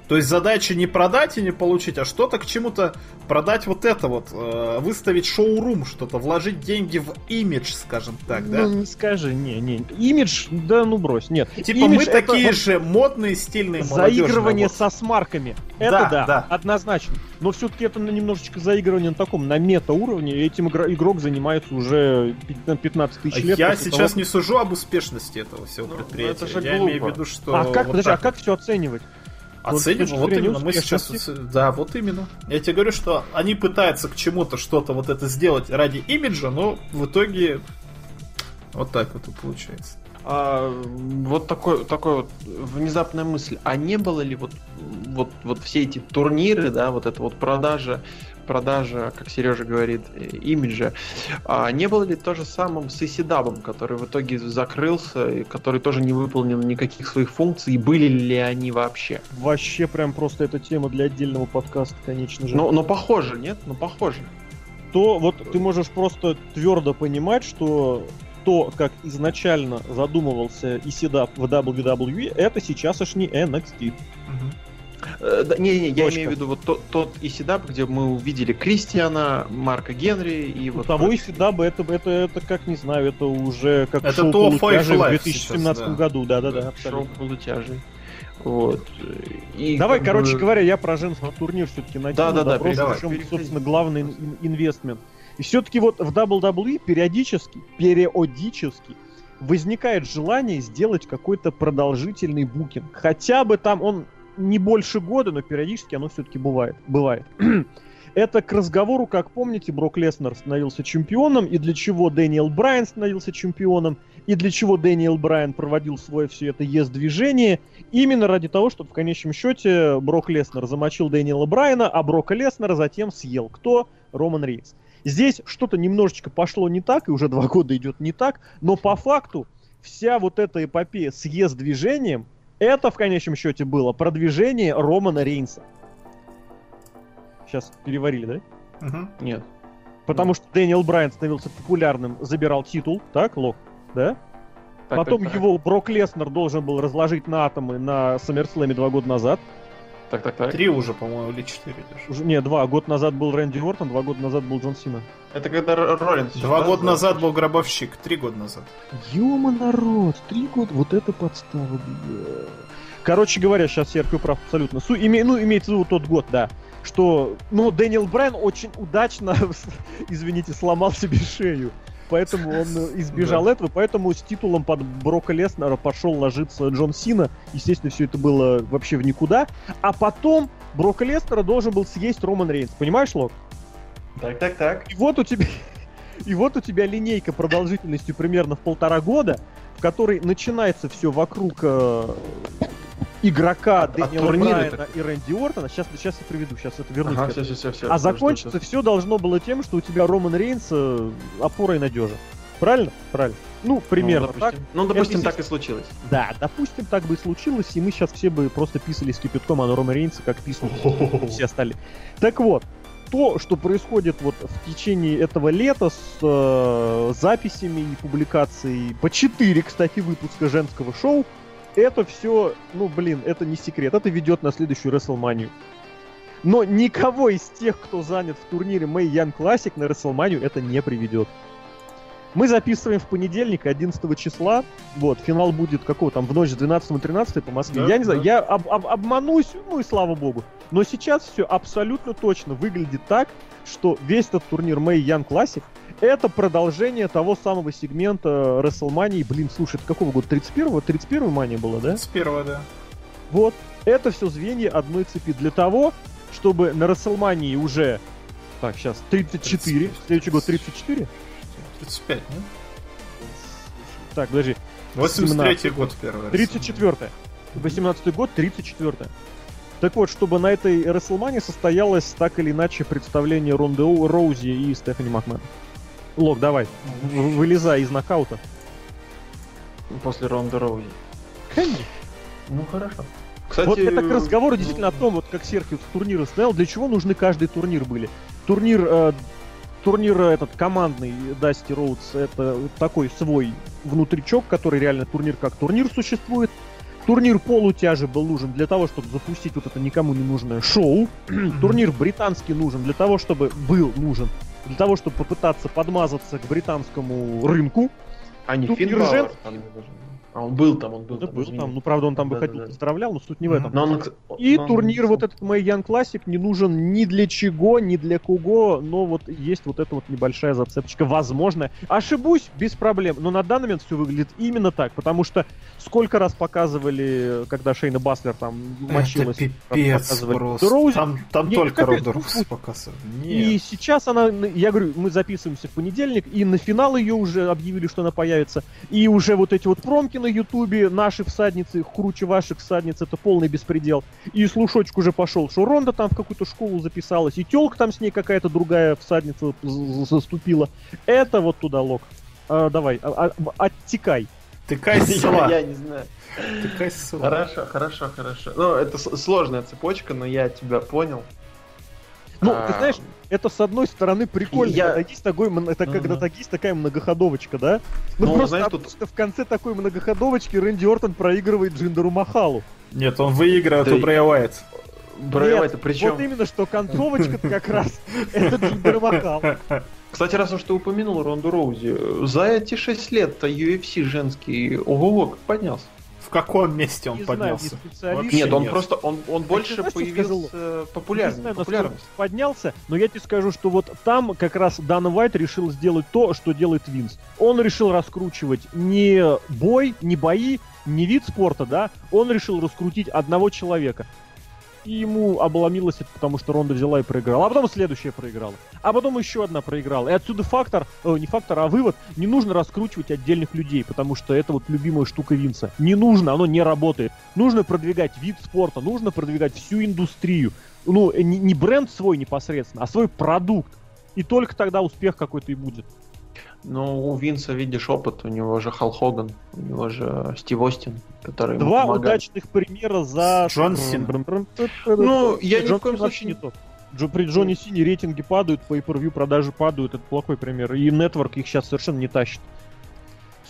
То есть задача не продать и не получить, а что-то к чему-то продать вот это вот, э, выставить шоурум что-то, вложить деньги в имидж, скажем так, да? Ну, не скажи, не, не. Имидж, да ну брось, нет. Типа имидж мы это такие вот же модные, стильные, Заигрывание вот. со смарками. Это да, да, да, однозначно. Но все-таки это немножечко заигрывание на таком, на мета-уровне, и этим игрок занимается уже 15 тысяч лет. Я сейчас того... не сужу об успешности этого всего ну, предприятия. Это же Я глупо. имею в виду, что... А как, вот подожди, а как все оценивать? Оценим, вот именно, мы сейчас... Да, вот именно. Я тебе говорю, что они пытаются к чему-то что-то вот это сделать ради имиджа, но в итоге вот так вот и получается. А, вот такой, такой вот внезапная мысль. А не было ли вот, вот, вот все эти турниры, да, вот эта вот продажа продажа, как Сережа говорит, имиджа. А не было ли то же самым с Исидабом, который в итоге закрылся, и который тоже не выполнил никаких своих функций, и были ли они вообще? Вообще прям просто эта тема для отдельного подкаста, конечно же. Но, но похоже, нет? Ну похоже. То вот ты можешь просто твердо понимать, что то, как изначально задумывался Исидаб в WWE, это сейчасшний NXT. Угу. Э, я имею в виду вот тот, тот Исидаб, где мы увидели Кристиана, Марка Генри и вот... Того Исидаба, это, это, это, как не знаю, это уже как это шоу полутяжей в 2017 сейчас, да. году, да-да-да. Шоу полутяжей. Вот. И Давай, короче бы... говоря, я про женский турнир все-таки найду. Да, да, да, давай. Чем, собственно, главный инвестмент. И все-таки вот в WWE периодически, периодически возникает желание сделать какой-то продолжительный букинг. Хотя бы там он не больше года, но периодически оно все-таки бывает. бывает. Это к разговору, как помните, Брок Леснер становился чемпионом, и для чего Дэниел Брайан становился чемпионом, и для чего Дэниел Брайан проводил свое все это ЕС-движение, именно ради того, чтобы в конечном счете Брок Леснер замочил Дэниела Брайана, а Брока Леснера затем съел. Кто? Роман Рейнс. Здесь что-то немножечко пошло не так, и уже два года идет не так, но по факту вся вот эта эпопея с ЕС-движением, это, в конечном счете, было продвижение Романа Рейнса. Сейчас переварили, да? Угу. Нет. Потому что Дэниел Брайан становился популярным, забирал титул, так, Лок, да? Так, Потом так, так. его Брок Леснер должен был разложить на атомы на SummerSlam два года назад. Так, так, так. Три уже, по-моему, или четыре даже. Уже, не, два. Год назад был Рэнди Ортон, два года назад был Джон Сина. Это когда Роллинс. Два да, года да? назад был Гробовщик, три года назад. Ёма, народ, три года, вот это подстава, бля. Короче говоря, сейчас Серхио прав абсолютно. Су, име- ну, имеется в виду тот год, да. Что, ну, Дэниел Брайан очень удачно, извините, сломал себе шею. Поэтому он э, избежал этого, поэтому с титулом под Брока Леснера пошел ложиться Джон Сина. Естественно, все это было вообще в никуда. А потом Брока Леснера должен был съесть Роман Рейнс. Понимаешь, Лок? Так, так, так. И вот у тебя, и вот у тебя линейка продолжительностью примерно в полтора года, в которой начинается все вокруг э, игрока Дэниела турнира Брайана и Рэнди Ортона. Сейчас, сейчас я приведу, сейчас это вернусь. Ага, все, все, все. а закончится все должно было тем, что у тебя Роман Рейнс э, опора и надежа. Правильно? Правильно. Ну, примерно так. Ну, допустим, так и случилось. Да, допустим, так бы и случилось, и мы сейчас все бы просто писались кипятком, а на Рома Рейнса как писали все остальные. Так вот, то, что происходит вот в течение этого лета с э, записями и публикацией по 4, кстати, выпуска женского шоу, это все, ну блин, это не секрет, это ведет на следующую WrestleMania. Но никого из тех, кто занят в турнире Мэй Ян Classic на WrestleMania, это не приведет. Мы записываем в понедельник, 11 числа. Вот, финал будет какого там, в ночь с 12 на 13 по Москве. Да, я не знаю, да. я об- об- обманусь, ну и слава богу. Но сейчас все абсолютно точно выглядит так, что весь этот турнир Мэй Ян Classic это продолжение того самого сегмента WrestleMania. Блин, слушай, это какого года? 31-го? 31 мания была, да? С первого, да. Вот. Это все звенья одной цепи для того, чтобы на WrestleMania уже... Так, сейчас, 34. Следующий год 34? 35, нет? Так, подожди. 83 год первый. 34 18 год, 34 Так вот, чтобы на этой WrestleMania состоялось так или иначе представление Ронды Оу- Роузи и Стефани Макмен. Лок, давай, вылезай из нокаута. После Роузи. Конечно. Ну, хорошо. Кстати, Вот это к разговору действительно о том, вот как Серхио турниры стоял, для чего нужны каждый турнир были. Турнир, э, турнир этот командный Дасти Роудс, это такой свой внутричок, который реально турнир как турнир существует. Турнир полутяжи был нужен для того, чтобы запустить вот это никому не нужное шоу. Турнир британский нужен для того, чтобы был нужен для того, чтобы попытаться подмазаться к британскому рынку. А не турнир Финн. А он был там, он был Да там. был извини. там, ну правда он там Да, выходил, да, да. поздравлял, но суть не в этом. Но он, И но он- турнир вот этот Mae Young Classic не нужен ни для чего, ни для кого, но вот есть вот эта вот небольшая зацепочка, возможно. Ошибусь, без проблем, но на данный момент все выглядит именно так, потому что сколько раз показывали, когда Шейна Баслер там Это мочилась, пипец показывали просто. Роузи. Там, там Не, только капец, Ронда ну, Роузи показывали. И Нет. сейчас она, я говорю, мы записываемся в понедельник, и на финал ее уже объявили, что она появится. И уже вот эти вот промки на ютубе, наши всадницы, круче ваших всадниц, это полный беспредел. И слушочек уже пошел, что Ронда там в какую-то школу записалась, и телка там с ней какая-то другая всадница заступила. Это вот туда лог. А, давай, а- а- оттекай. Тыкай Я, села. я не знаю. Тыкай села. Хорошо, хорошо, хорошо. Ну, это сложная цепочка, но я тебя понял. Ну, А, ты знаешь, это с одной стороны прикольно, Я- когда есть, такой, это, когда Мгм. так есть такая многоходовочка, да? Ну, Ну, просто знаешь, тут- в конце такой многоходовочки Рэнди Ортон проигрывает Джиндеру Махалу. Нет, он выигрывает Да у и- Брэя Уайт. Брэй Уайта, причем... Вот именно, что концовочка как раз это Джиндер Махал. Кстати, раз уж ты упомянул Ронду Роузи, за эти 6 лет-то UFC женский ого как поднялся. В каком месте он Не знаю, поднялся? не специалист. Вообще Нет, он нет. просто, он, он больше знаешь, появился Не популярным. знаю, популярность. поднялся, но я тебе скажу, что вот там как раз Дана Уайт решил сделать то, что делает Винс. Он решил раскручивать не бой, не бои, не вид спорта, да, он решил раскрутить одного человека. И ему обломилось это, потому что Ронда взяла и проиграла. А потом следующая проиграла. А потом еще одна проиграла. И отсюда фактор, э, не фактор, а вывод, не нужно раскручивать отдельных людей, потому что это вот любимая штука Винса. Не нужно, оно не работает. Нужно продвигать вид спорта, нужно продвигать всю индустрию. Ну, э, не, не бренд свой непосредственно, а свой продукт. И только тогда успех какой-то и будет. Ну, у Винса, видишь, опыт, у него же Хал Хоган, у него же Стив Остин, который Два удачных примера за... Джон Сина. Ну, я ни в коем случае не тот. Джо- при Джонни Сине рейтинги падают, по per продажи падают, это плохой пример. И Network их сейчас совершенно не тащит.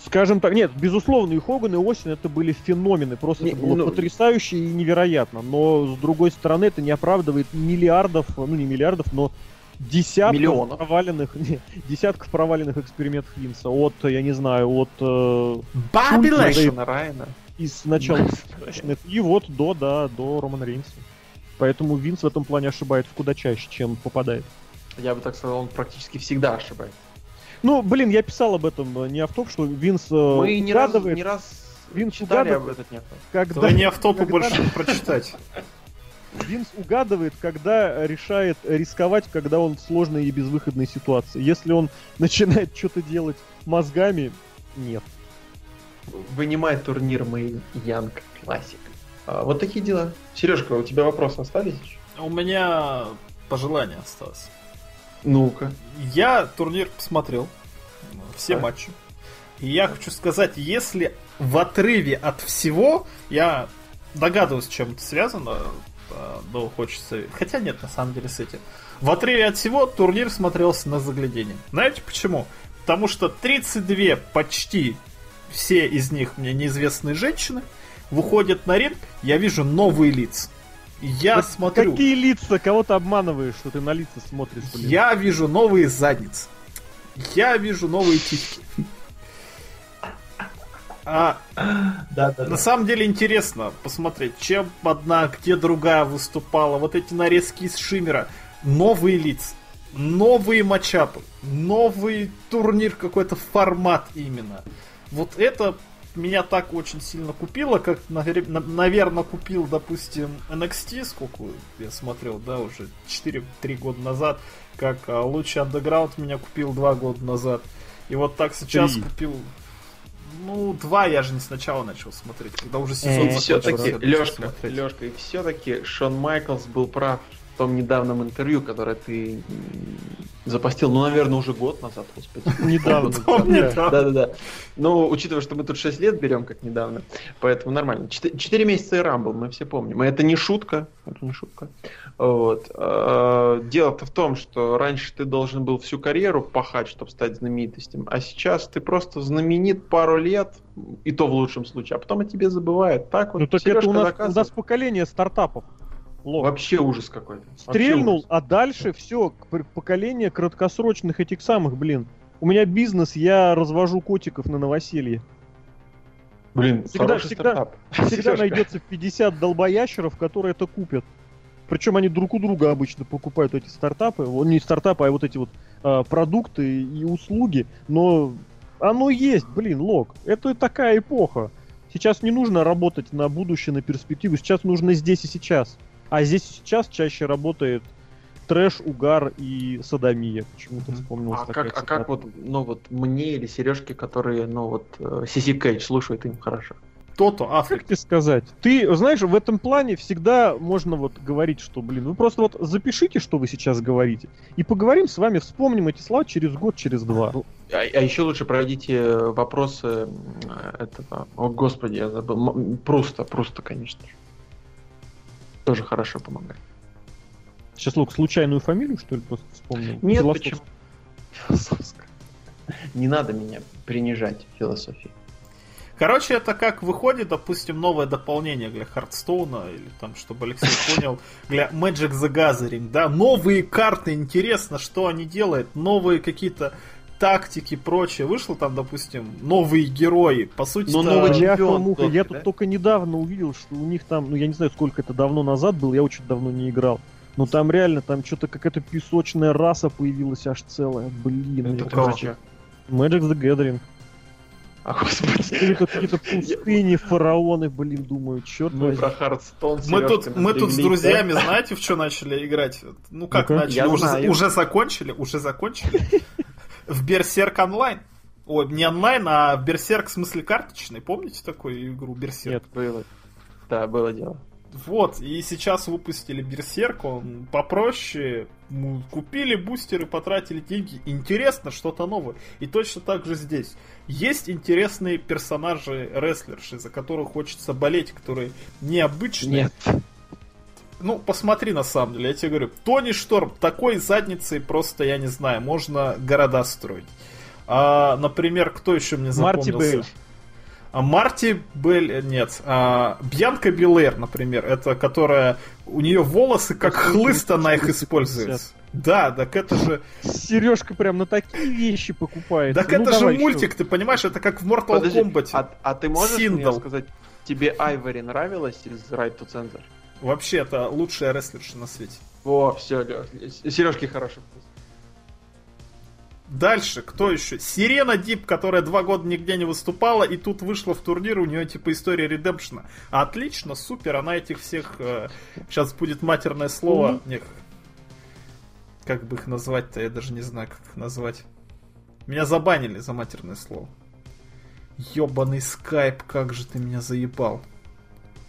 Скажем так, нет, безусловно, и Хоган, и Осин это были феномены. Просто Не, это было ну- потрясающе и невероятно. Но, с другой стороны, это не оправдывает миллиардов, ну не миллиардов, но десятков Миллионов. проваленных, не, десятков проваленных экспериментов Винса. От, я не знаю, от э, Бобби Лэшли! Шона Райана. из начала и вот до, да, до Романа Рейнса. Поэтому Винс в этом плане ошибается куда чаще, чем попадает. Я бы так сказал, он практически всегда ошибается. Ну, блин, я писал об этом э, не автоп, что Винс э, Мы не раз, угадывает, не раз Винс читали об угадывает. этом нет. когда... Твои не автопы когда- больше не прочитать. Винс угадывает, когда решает рисковать, когда он в сложной и безвыходной ситуации. Если он начинает что-то делать мозгами, нет. Вынимает турнир Мэй Янг Классик. А, вот такие дела. Сережка, у тебя вопросы остались? У меня пожелание осталось. Ну-ка. Я турнир посмотрел. Все Так. матчи. И я хочу сказать, если в отрыве от всего, я догадываюсь, с чем это связано, а, но хочется... Хотя нет, на самом деле, с этим. В отрыве от всего турнир смотрелся на заглядение. Знаете почему? Потому что 32 почти все из них мне неизвестные женщины выходят на ринг, я вижу новые лица. Я Так смотрю... Какие лица? Кого ты обманываешь, что ты на лица смотришь, блин? Я вижу новые задницы. Я вижу новые титьки. А Да, да, на самом деле интересно посмотреть, чем одна, где другая выступала. Вот эти нарезки из Шиммера. Новые лица. Новые матчапы. Новый турнир, какой-то формат именно. Вот это меня так очень сильно купило, как, наверное, купил, допустим, NXT, сколько я смотрел, да, уже 4-3 года назад, как а, лучший андеграунд меня купил 2 года назад. И вот так сейчас Три. купил... Ну, два я же не сначала начал смотреть, когда уже Э, сезон все-таки, закончился, начал Лешка. Лешка, и все-таки Шон Майклс был прав том недавнем интервью, которое ты запостил, ну, наверное, уже год назад, господи. Недавно. Да-да-да. Ну, учитывая, что мы тут 6 лет берем, как недавно, поэтому нормально. 4, месяца и Рамбл, мы все помним. Это не шутка, это не шутка. Вот. А, Дело-то в том, что раньше ты должен был всю карьеру пахать, чтобы стать знаменитостью, а сейчас ты просто знаменит пару лет, и то в лучшем случае, а потом о тебе забывают. Так вот, Ну так это у нас, у нас поколение стартапов. Лох. Вообще ужас какой-то. Стрельнул, ужас. а дальше все, поколение краткосрочных этих самых, блин. У меня бизнес, я развожу котиков на новоселье. Блин, Всегда- всегда- стартап. Всегда найдется 50 долбоящеров, которые это купят. Причем они друг у друга обычно покупают эти стартапы. Не стартапы, а вот эти вот а, продукты и услуги. Но оно есть, блин, лог. Это такая эпоха. Сейчас не нужно работать на будущее, на перспективу. Сейчас нужно здесь и сейчас. А здесь сейчас чаще работает трэш, угар и садомия. Почему-то Мгм. вспомнилась А как, а как вот, ну вот мне или Сережке, которые, ну вот, Сиси Кейдж слушают им хорошо. То-то, Как Африка. тебе сказать? Ты, знаешь, в этом плане всегда можно вот говорить, что, блин, вы просто вот запишите, что вы сейчас говорите, и поговорим с вами, вспомним эти слова через год, через два. А, а еще лучше пройдите вопросы этого. О, господи, я забыл. М, Пруста, Пруста, конечно же. Тоже хорошо помогает. Сейчас, Лук, случайную фамилию, что ли, просто вспомнил? Нет, Философ- почему? Философская. Не надо меня принижать философией. Короче, это как выходит, допустим, новое дополнение для Хардстоуна, или там, чтобы Алексей понял, для Magic the Gathering, да, новые карты, интересно, что они делают, новые какие-то тактики, прочее. Вышло там, допустим, новые герои, по сути, Ну, новый чемпион муха, я тут да? только недавно увидел, что у них там, ну я не знаю, сколько это давно назад было, я очень давно не играл. Но там реально, там что-то какая-то песочная раса появилась аж целая. Блин, Это кажется. Magic the Gathering. А, господи. Какие-то какие-то пустыни, фараоны, блин, думаю, черт Мы возьми. про Hearthstone Мы тут, мы тут с друзьями, знаете, в что начали играть? Ну как начали? Уже, знаю. уже закончили? Уже закончили? В Берсерк онлайн. Ой, не онлайн, а в Берсерк в смысле карточный. Помните такую игру Берсерк? Нет. Было. Да, было дело. Вот, и сейчас выпустили Берсерк, он попроще. Купили бустеры, потратили деньги. Интересно, что-то новое. И точно так же здесь. Есть интересные персонажи рестлерши, за которых хочется болеть, которые необычные. Нет. Ну, посмотри на самом деле, я тебе говорю, Тони Шторм такой задницей просто, я не знаю, можно города строить. А, например, кто еще мне запомнился? Марти Белль. А Марти Белль, э, нет. А, Бьянка Билер, например, это которая... У нее волосы как хлыст, она их использует. Да, так это же... Сережка прям на такие вещи покупает. Так Ну, это же мультик, чё? ты понимаешь, это как в Mortal Подожди, Kombat. а, а ты можешь Синдал. мне сказать, тебе Айвори нравилась из Right to Censor? Вообще, это лучшая рестлерша на свете. Во, все, Сережки хороший вкус. Дальше, кто еще? Сирена Дип, которая два года нигде не выступала, и тут вышла в турнир, у нее типа история редемпшена. Отлично, супер, она этих всех... сейчас будет матерное слово. Не, как бы их назвать-то, я даже не знаю, как их назвать. Меня забанили за матерное слово. Ёбаный скайп, как же ты меня заебал.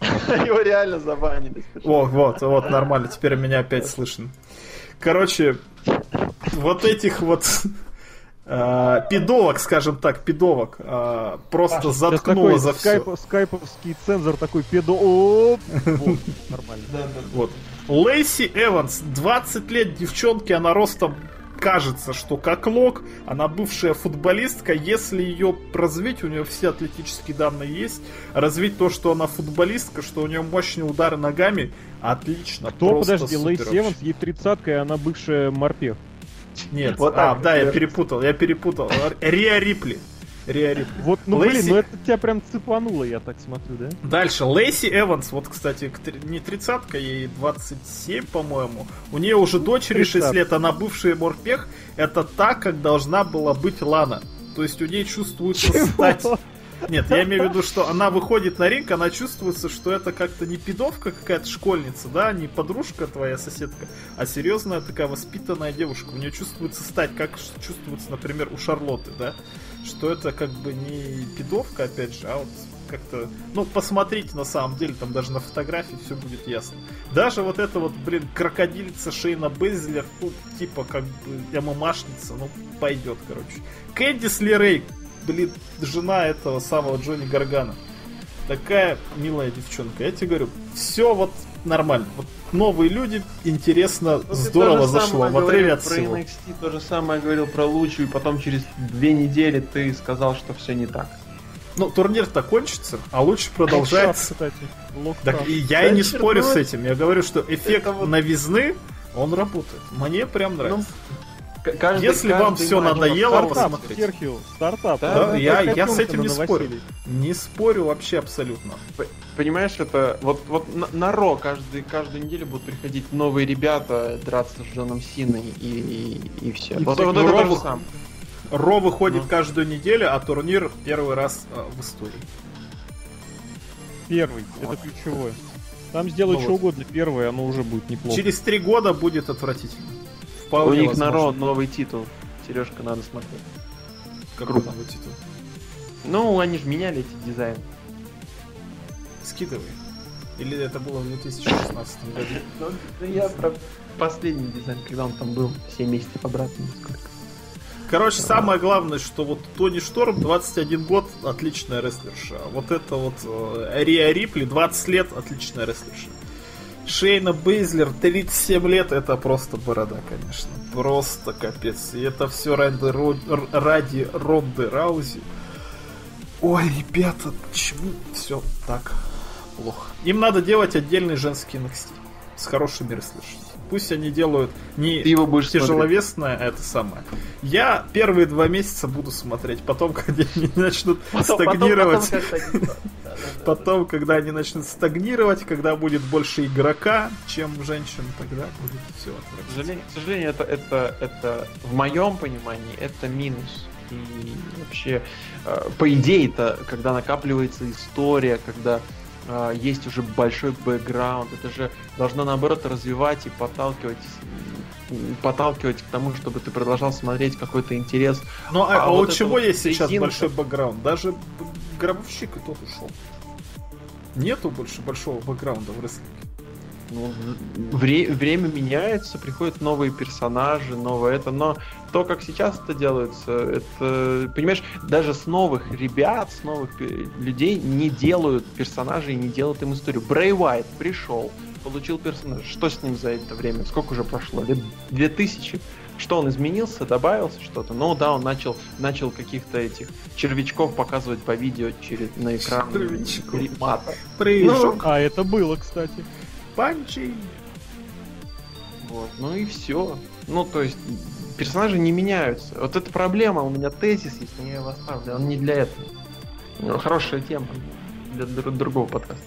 Его реально забанили. О, вот, вот, нормально, теперь меня опять слышно. Короче, вот этих вот э, пидовок, скажем так, пидовок, э, просто заткнуло за все. скайп- скайповский цензор такой педо... Оп! Вот, Нормально. Вот. Лейси Эванс, 20 лет девчонки, она ростом кажется, что как лог, она бывшая футболистка, если ее развить, у нее все атлетические данные есть, развить то, что она футболистка, что у нее мощные удары ногами, отлично. Кто, подожди, вообще. Эванс, ей тридцатка, и она бывшая морпех. Нет, Вот а, так, да, я перепутал, я перепутал. Риа Рипли. Риа Рипли. Вот, ну Лейси- блин, ну это тебя прям цепануло, я так смотрю, да? Дальше, Лейси Эванс, вот, кстати, не тридцатка, ей 27, по-моему. У нее уже дочери 6 30. лет, она бывшая морпех. Это так, как должна была быть Лана. То есть у ней чувствуется стать... Нет, я имею в виду, что она выходит на ринг, она чувствуется, что это как-то не пидовка какая-то школьница, да, не подружка твоя соседка, а серьезная такая воспитанная девушка. У нее чувствуется стать, как чувствуется, например, у Шарлотты, да, что это как бы не пидовка, опять же, а вот как-то... Ну, посмотрите на самом деле, там даже на фотографии все будет ясно. Даже вот это вот, блин, крокодилица Шейна Безлер, ну, типа, как бы, ММАшница, ну, пойдет, короче. Кэндис Лерей, блин, жена этого самого Джонни Гаргана. Такая милая девчонка. Я тебе говорю, все вот нормально. Вот новые люди, интересно, Ну, здорово зашло. В отрыве от про всего. NXT, то же самое говорил про Лучу, и потом через две недели ты сказал, что все не так. Ну, турнир-то кончится, а лучше продолжается. Кстати, Так и я и не спорю с этим. Я говорю, что эффект вот- новизны, он работает. Мне прям нравится. К- каждый- Если вам каждый всё матч- надоело, Стартап, посмотреть. Серхио, стартап. Да, Это я- я с этим не спорю. Не спорю вообще абсолютно. Понимаешь, это вот, вот на, на Ро каждый, каждую неделю будут приходить новые ребята драться с Джоном Синой и, и, все. И вот вот это Ро вы- самое. Ро выходит Ну. каждую неделю, а турнир первый раз э, в истории. Первый, это ключевое. Там сделать Ну что вот. угодно первое, оно уже будет неплохо. Через три года будет отвратительно. У Вполне них на Ро возможно. новый титул. Сережка, надо смотреть. Какой круто. новый титул? Ну, они же меняли эти дизайны. Скидывай. Или это было в 2016 году? Ну, я про последний дизайн, когда он там был 7 месяцев обратно. Короче, самое главное, что вот Тони Шторм 21 год, отличная рестлерша. А Вот это вот э, Риа Рипли 20 лет, отличная рестлерша. Шейна Бейзлер 37 лет, это просто борода, конечно. Просто капец. И это все ради, ради Ронды Раузи. Ой, ребята, почему все так плохо? Им надо делать отдельный женский NXT с хорошими рестлершами. Пусть они делают не Ты его будешь смотреть. тяжеловесное, а это самое. Я первые два месяца буду смотреть, потом, когда они начнут Потом- потом- стагнировать, потом Да-да-да. Потом, когда они начнут стагнировать, когда будет больше игрока, чем женщин, тогда будет все К сожалению, к сожалению это, это, это в моем понимании это минус. И вообще, э, по идее, это когда накапливается история, когда э, есть уже большой бэкграунд, это же должно наоборот развивать и подталкивать подталкивать к тому, чтобы ты продолжал смотреть какой-то интерес. Ну, а, А а вот у чего вот есть сейчас резинка. большой бэкграунд? Даже гробовщик и тот ушел. Нету больше большого бэкграунда в рестлинге. ну, вре- время меняется, приходят новые персонажи, новое это, но то, как сейчас это делается, это, понимаешь, даже с новых ребят, с новых людей не делают персонажей, не делают им историю. Брей Уайт пришел, получил персонаж. Что с ним за это время? Сколько уже прошло? Лет 2000? Что он изменился, добавился что-то? Ну да, он начал, начал каких-то этих червячков показывать по видео через на экран мата. Ну, а это было, кстати. Панчи. Вот, ну и все. Ну, то есть, персонажи не меняются. Вот это проблема, у меня тезис есть, но я его оставлю, он не для этого. Ну, хорошая тема для другого подкаста.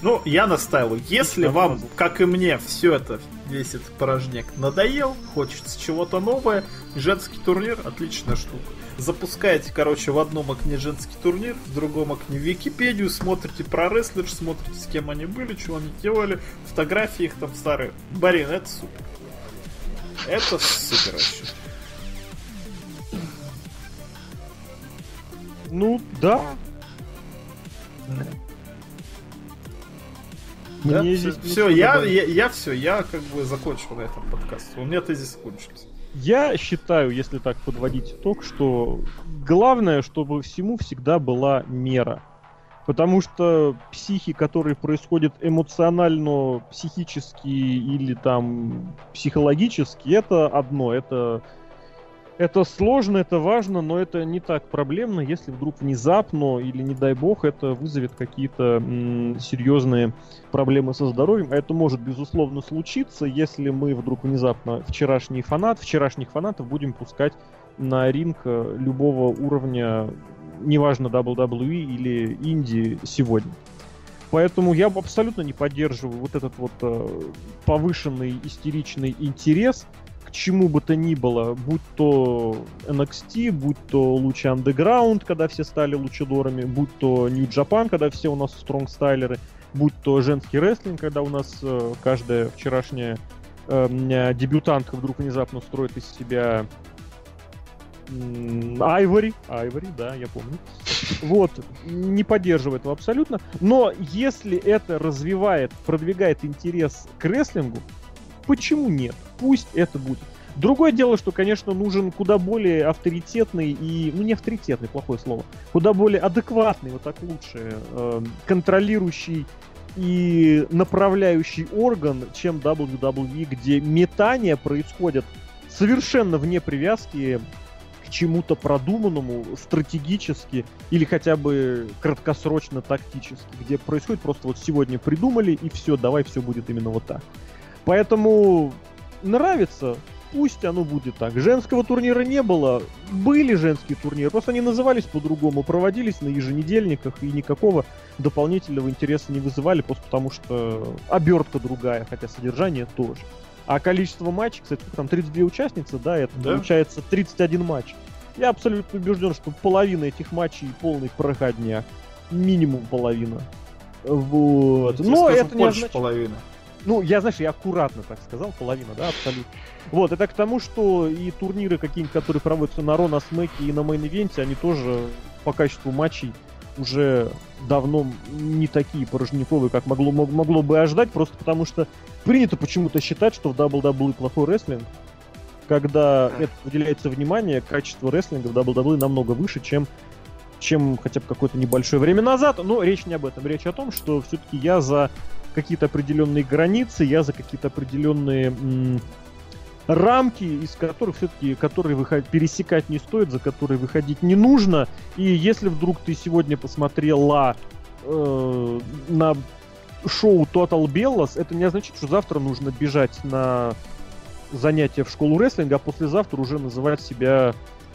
Ну, я настаиваю, если вам, как и мне, все это, весь этот порожняк надоел, хочется чего-то новое, женский турнир отличная штука. Запускаете, короче, в одном окне женский турнир, в другом окне Википедию, смотрите про рестлеров, смотрите, с кем они были, что они делали, фотографии их там старые. Барин, это супер. Это супер вообще. Ну, да. Да? Мне все, здесь все я, я, я все, я как бы закончил на этом подкасте. У меня тезис кончился. Я считаю, если так подводить итог, что главное, чтобы всему всегда была мера. Потому что психи, которые происходят эмоционально, психически или там психологически, это одно. Это это сложно, это важно, но это не так проблемно, если вдруг внезапно или, не дай бог, это вызовет какие-то серьезные проблемы со здоровьем. А это может, безусловно, случиться, если мы вдруг внезапно вчерашний фанат, вчерашних фанатов будем пускать на ринг э, любого уровня, неважно WWE или Инди сегодня. Поэтому я абсолютно не поддерживаю вот этот вот э, повышенный истеричный интерес к чему бы то ни было, будь то NXT, будь то лучи Underground, когда все стали лучидорами, будь то New Japan, когда все у нас стронгстайлеры, будь то женский рестлинг, когда у нас э, каждая вчерашняя э, дебютантка вдруг внезапно строит из себя Айвори, Айвори, да, я помню. Вот, не поддерживает его абсолютно. Но если это развивает, продвигает интерес к рестлингу, почему нет? Пусть это будет. Другое дело, что, конечно, нужен куда более авторитетный и, ну не авторитетный, плохое слово, куда более адекватный, вот так лучше, э, контролирующий и направляющий орган, чем WWE, где метания происходят совершенно вне привязки к чему-то продуманному стратегически или хотя бы краткосрочно тактически, где происходит просто вот сегодня придумали и все, давай все будет именно вот так. Поэтому нравится, пусть оно будет так. Женского турнира не было, были женские турниры, просто они назывались по-другому, проводились на еженедельниках и никакого дополнительного интереса не вызывали, просто потому что обертка другая, хотя содержание тоже. А количество матчей, кстати, там 32 участницы, да, это да? получается 31 матч. Я абсолютно убежден, что половина этих матчей полный проходняк. Минимум половина. Вот. Но это не означает... половина. Ну, я, знаешь, я аккуратно так сказал, половина, да, абсолютно. Вот, это к тому, что и турниры какие-нибудь, которые проводятся на Raw, на Смеке и на main event е, они тоже по качеству матчей уже давно не такие проходняковые, как могло, могло бы ожидать, просто потому что принято почему-то считать, что в WWE плохой рестлинг, когда это уделяется внимание, качество рестлинга в WWE намного выше, чем чем хотя бы какое-то небольшое время назад. Но речь не об этом. Речь о том, что все-таки я за какие-то определенные границы, я за какие-то определенные м- рамки, из которых все-таки, которые выход... пересекать не стоит, за которые выходить не нужно. И если вдруг ты сегодня посмотрела э, на шоу Total Bellas, это не означает, что завтра нужно бежать на занятия в школу рестлинга, а послезавтра уже называть себя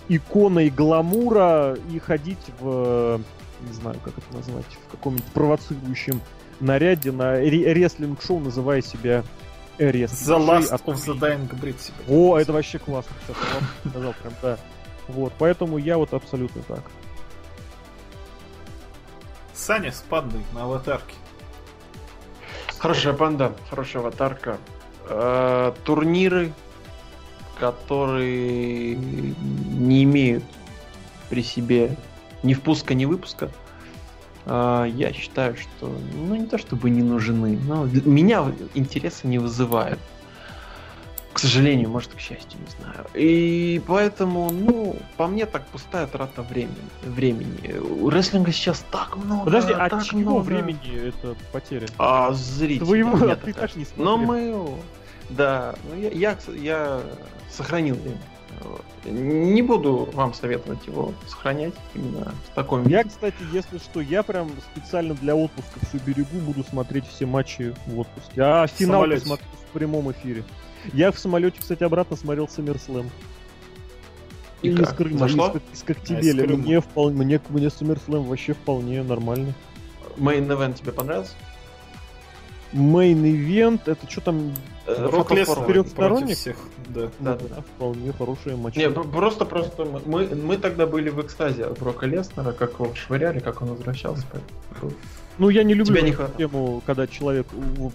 иконой гламура и ходить в, не знаю, как это назвать, в каком-нибудь провоцирующем наряде на рестлинг-шоу, называя себя рестлинг. The Last от... of the Dying Breed. О, это вообще классно. Сейчас сказал прям, да. Вот, поэтому я вот абсолютно так. Саня с пандой на аватарке. Хорошая панда, хорошая аватарка. Э, турниры, которые не имеют при себе ни впуска, ни выпуска. А, я считаю, что, ну, не то чтобы не нужны, но меня интереса не вызывают. К сожалению, может, к счастью, не знаю. И поэтому, ну, по мне так пустая трата времени. времени. У рестлинга сейчас так много. Подожди, а так чего много. времени это потеря? А, зрителей. Твоего, ты так не Но смотрел. мы, да, ну, я, я, я сохранил время. Не буду вам советовать его сохранять именно в таком Я, виде. кстати, если что, я прям специально для отпуска все берегу, буду смотреть все матчи в отпуске. А финал самолете. посмотрю в прямом эфире. Я в самолете, кстати, обратно смотрел SummerSlam. И из Крыма, Зашло? из, из Коктебеля. А, из мне, вполне, мне, мне SummerSlam вообще вполне нормально. Мейн event тебе понравился? Мейн ивент, это что там? Э, Рок. Четырехсторонник? против всех. Да. Да, Ну да, да. вполне хорошие матчи. Не, ну, просто, просто мы- мы, тогда были в экстазе от Брока Леснера, как его швыряли, как он возвращался. Ну, я не люблю Тебя не тему, когда человек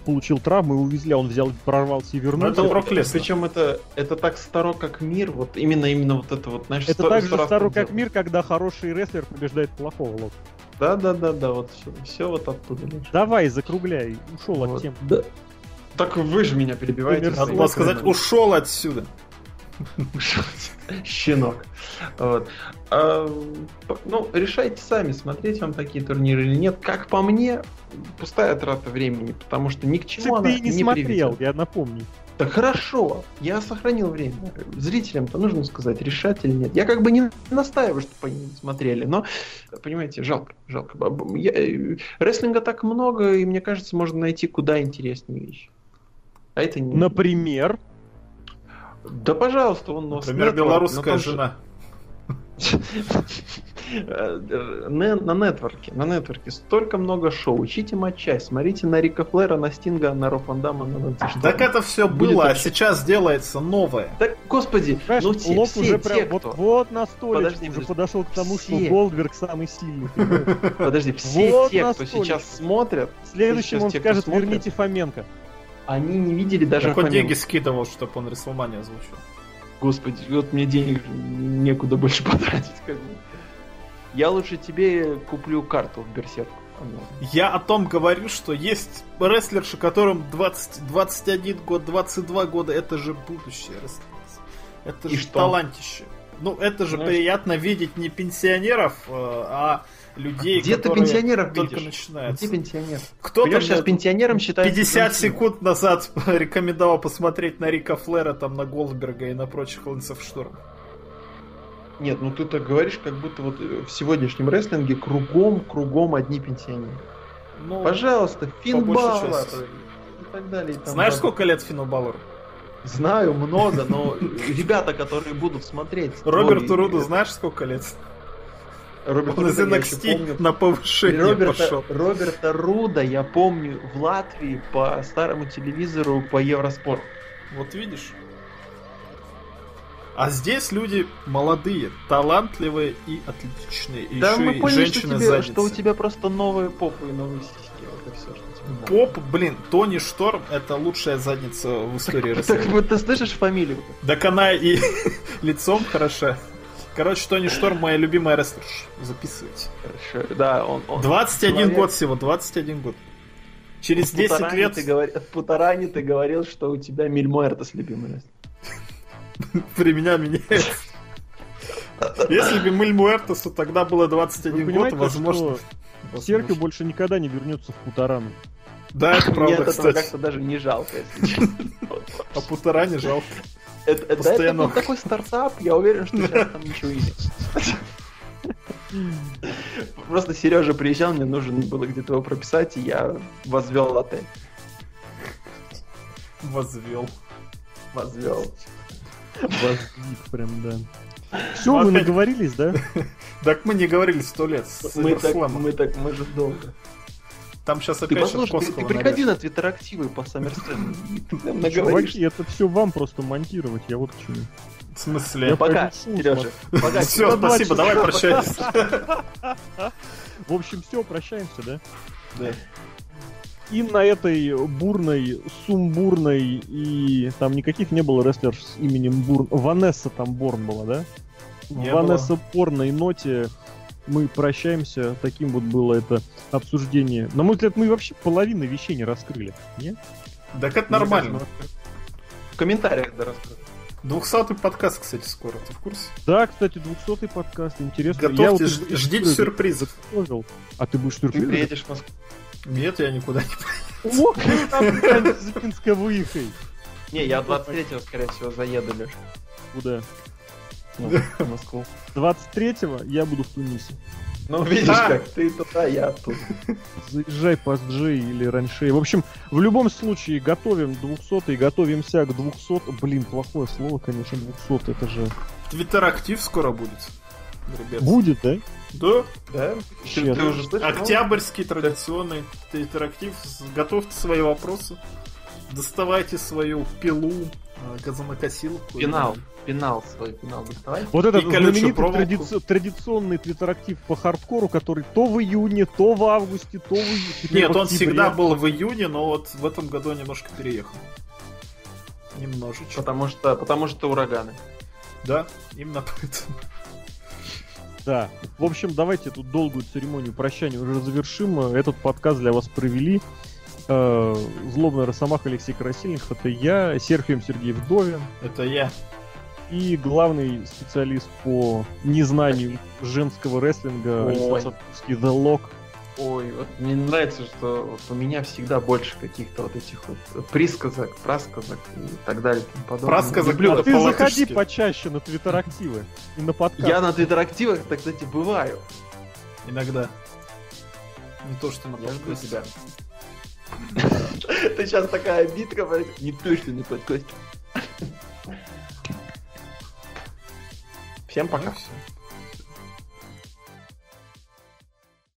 получил травму и увезли, а он взял, прорвался и вернулся. это Брок Леснер. Причем это, это так старо, как мир, вот именно именно вот это вот, знаешь, Это сто- так же старо, как делал. мир, когда хороший рестлер побеждает плохого. Лок. Да, да, да, да, вот все, вот оттуда. Давай, закругляй. Ушел Вот. от темы. Да. Так вы же меня перебиваете. Надо было сказать, ушел отсюда. Щенок. Вот. А, ну, решайте сами, смотреть вам такие турниры или нет. Как по мне, пустая трата времени, потому что ни к чему она ты и не, не смотрел, приведет. я напомню. Да хорошо, я сохранил время. Зрителям-то нужно сказать, решать или нет. Я как бы не настаиваю, чтобы они не смотрели, но, понимаете, жалко, жалко. Я- э, рестлинга так много, и мне кажется, можно найти куда интереснее вещи. А это не... Например, Да, пожалуйста, он у нас Например, Network, белорусская же- жена. Э, на нетворке, на нетворке столько много шоу. Ищите матчасть, смотрите на Рика Флера, на Стинга, на Дамма, на. Так это все было, а сейчас делается новое. Так, господи, ну те, все уже прям вот, вот на уже подошел к тому, что. Голдберг самый сильный. Подожди, все те, кто сейчас смотрят, Следующим он скажет, верните Фоменко. Они не видели даже Так он деньги скидывал, чтобы он Рестлмания озвучил. Господи, вот мне денег некуда больше потратить. Как бы. Я лучше тебе куплю карту в Берсерку. Я о том говорю, что есть рестлерши, которым 20, 21 год, 22 года, это же будущее рестлерс. Это И же что? талантище. Ну, это же Знаешь- приятно видеть не пенсионеров, э, а людей, Где ты которые пенсионеров только видишь? начинаются. Где пенсионер? Кто-то Понимаешь, сейчас мне пенсионером считается... 50 Джон Сина. секунд назад рекомендовал посмотреть на Рика Флера, там на Голдберга и на прочих Лэнсов Шторм. Нет, ну ты так говоришь, как будто вот э, в сегодняшнем рестлинге кругом, кругом одни пенсионеры. Ну, Пожалуйста, Финн части. и так далее. и тому знаешь, подобное. сколько лет Финну Балору? Знаю, много, но ребята, которые будут смотреть... Роберту Руду знаешь, сколько лет? Роберт Он из Руда еще NXT помню. на повышение Роберта, пошел. Роберта Руда я помню в Латвии по старому телевизору по Евроспорт. Вот видишь? А здесь люди молодые, талантливые и отличные. И да еще мы и поняли, что, женщины тебе- задницы. что у тебя просто новые попы и новые сиськи. Вот и все, что тебе надо. Поп, блин, Тони Шторм это лучшая задница в истории Так рестлинга. вот ты слышишь фамилию? Так она и лицом хороша. Короче, Тони Шторм моя любимая рестлерша. Записывайте. Хорошо. Да, он... он 21 человек- год всего, 21 год. Через в 10 Путаране лет... Ты говори- в Путаране ты говорил, что у тебя Мильмуэртес любимый рестлер. При меня меняется. Если бы Мэль Муэртесу тогда было 21 Вы год, возможно... Серхио больше никогда не вернется в Путарану. Да, это правда, от этого кстати. как-то даже не жалко, если честно. А Путара не жалко. Это, это, это Постоянно. был такой стартап, я уверен, что сейчас там ничего и нет. Просто Сережа приезжал, мне нужно было где-то его прописать, и я возвел отель. Возвел. Возвел. Воздвиг прям, да. Все, опять- наговорились, да? Так мы не говорили сто лет Мы так, мы так, мы же долго. Там сейчас Ты опять послушай, ты, ты приходи на твиттерактивы по. Ты наговоришь. Чуваки, это все вам просто монтировать, я вот к чему. В смысле? Я Пока, Сережа. Пока. Все, спасибо, давай прощайся. В общем, все, прощаемся, да? Да. И на этой бурной, сумбурной и там никаких не было рестлерш с именем Бурн. Ванесса там Борн была, да? Не Ванесса Борной ноте мы прощаемся. Таким вот было это обсуждение. На мой взгляд, мы вообще половину вещей не раскрыли. Нет? Так это нормально. В комментариях да раскрыл. Двухсотый подкаст, кстати, скоро. Ты в курсе? Да, кстати, двухсотый подкаст. Интересно. Готовьте, Я ж- вот- ждите сюрпризов. Готовил. А ты будешь Ты сюрприз? приедешь в Москву. Нет, я никуда не поеду. Ох, ты там прям с Пинска выехай. Не, я 23-го, скорее всего, заеду, Леш. Куда? Ну, в Москву. 23-го я буду в Тунисе. Ну, видишь, А. как ты туда, я тут. Заезжай по SG или раньше. В общем, в любом случае, готовим 200 готовимся к 200 Блин, плохое слово, конечно, 200 это же... Твиттерактив скоро будет. Ребят. Будет, да? Да. Да? Ты, ты уже слышал? Октябрьский традиционный твиттерактив. Готовьте свои вопросы. Доставайте свою пилу, газонокосилку. Пенал. Пенал свой, пенал доставай. Вот этот И знаменитый традици- традиционный твиттерактив по хардкору, который то в июне, то в августе, то в июне. Нет, в он всегда был в июне, но вот в этом году немножко переехал. Немножечко. Потому что, потому что ураганы. Да, именно поэтому. Да. В общем, давайте тут долгую церемонию прощания уже завершим. Этот подкаст для вас провели. Э, Злобный Росомах Алексей Красильников, это я, Серхием Сергей Вдовин Это я. и главный специалист по незнанию женского рестлинга Ой. Александр Сапковский, The Lock. Ой, вот мне нравится, что вот у меня всегда больше каких-то вот этих вот присказок, прасказок и так далее. и тому подобное. Прасказок Люблю А ты заходи почаще на твиттерактивы и на подкаст. Я на твиттерактивах, так, кстати, бываю. Иногда. Не то, что на Я жду тебя. Ты сейчас такая битка, не точно не подкаст. Всем Ну, пока. всё.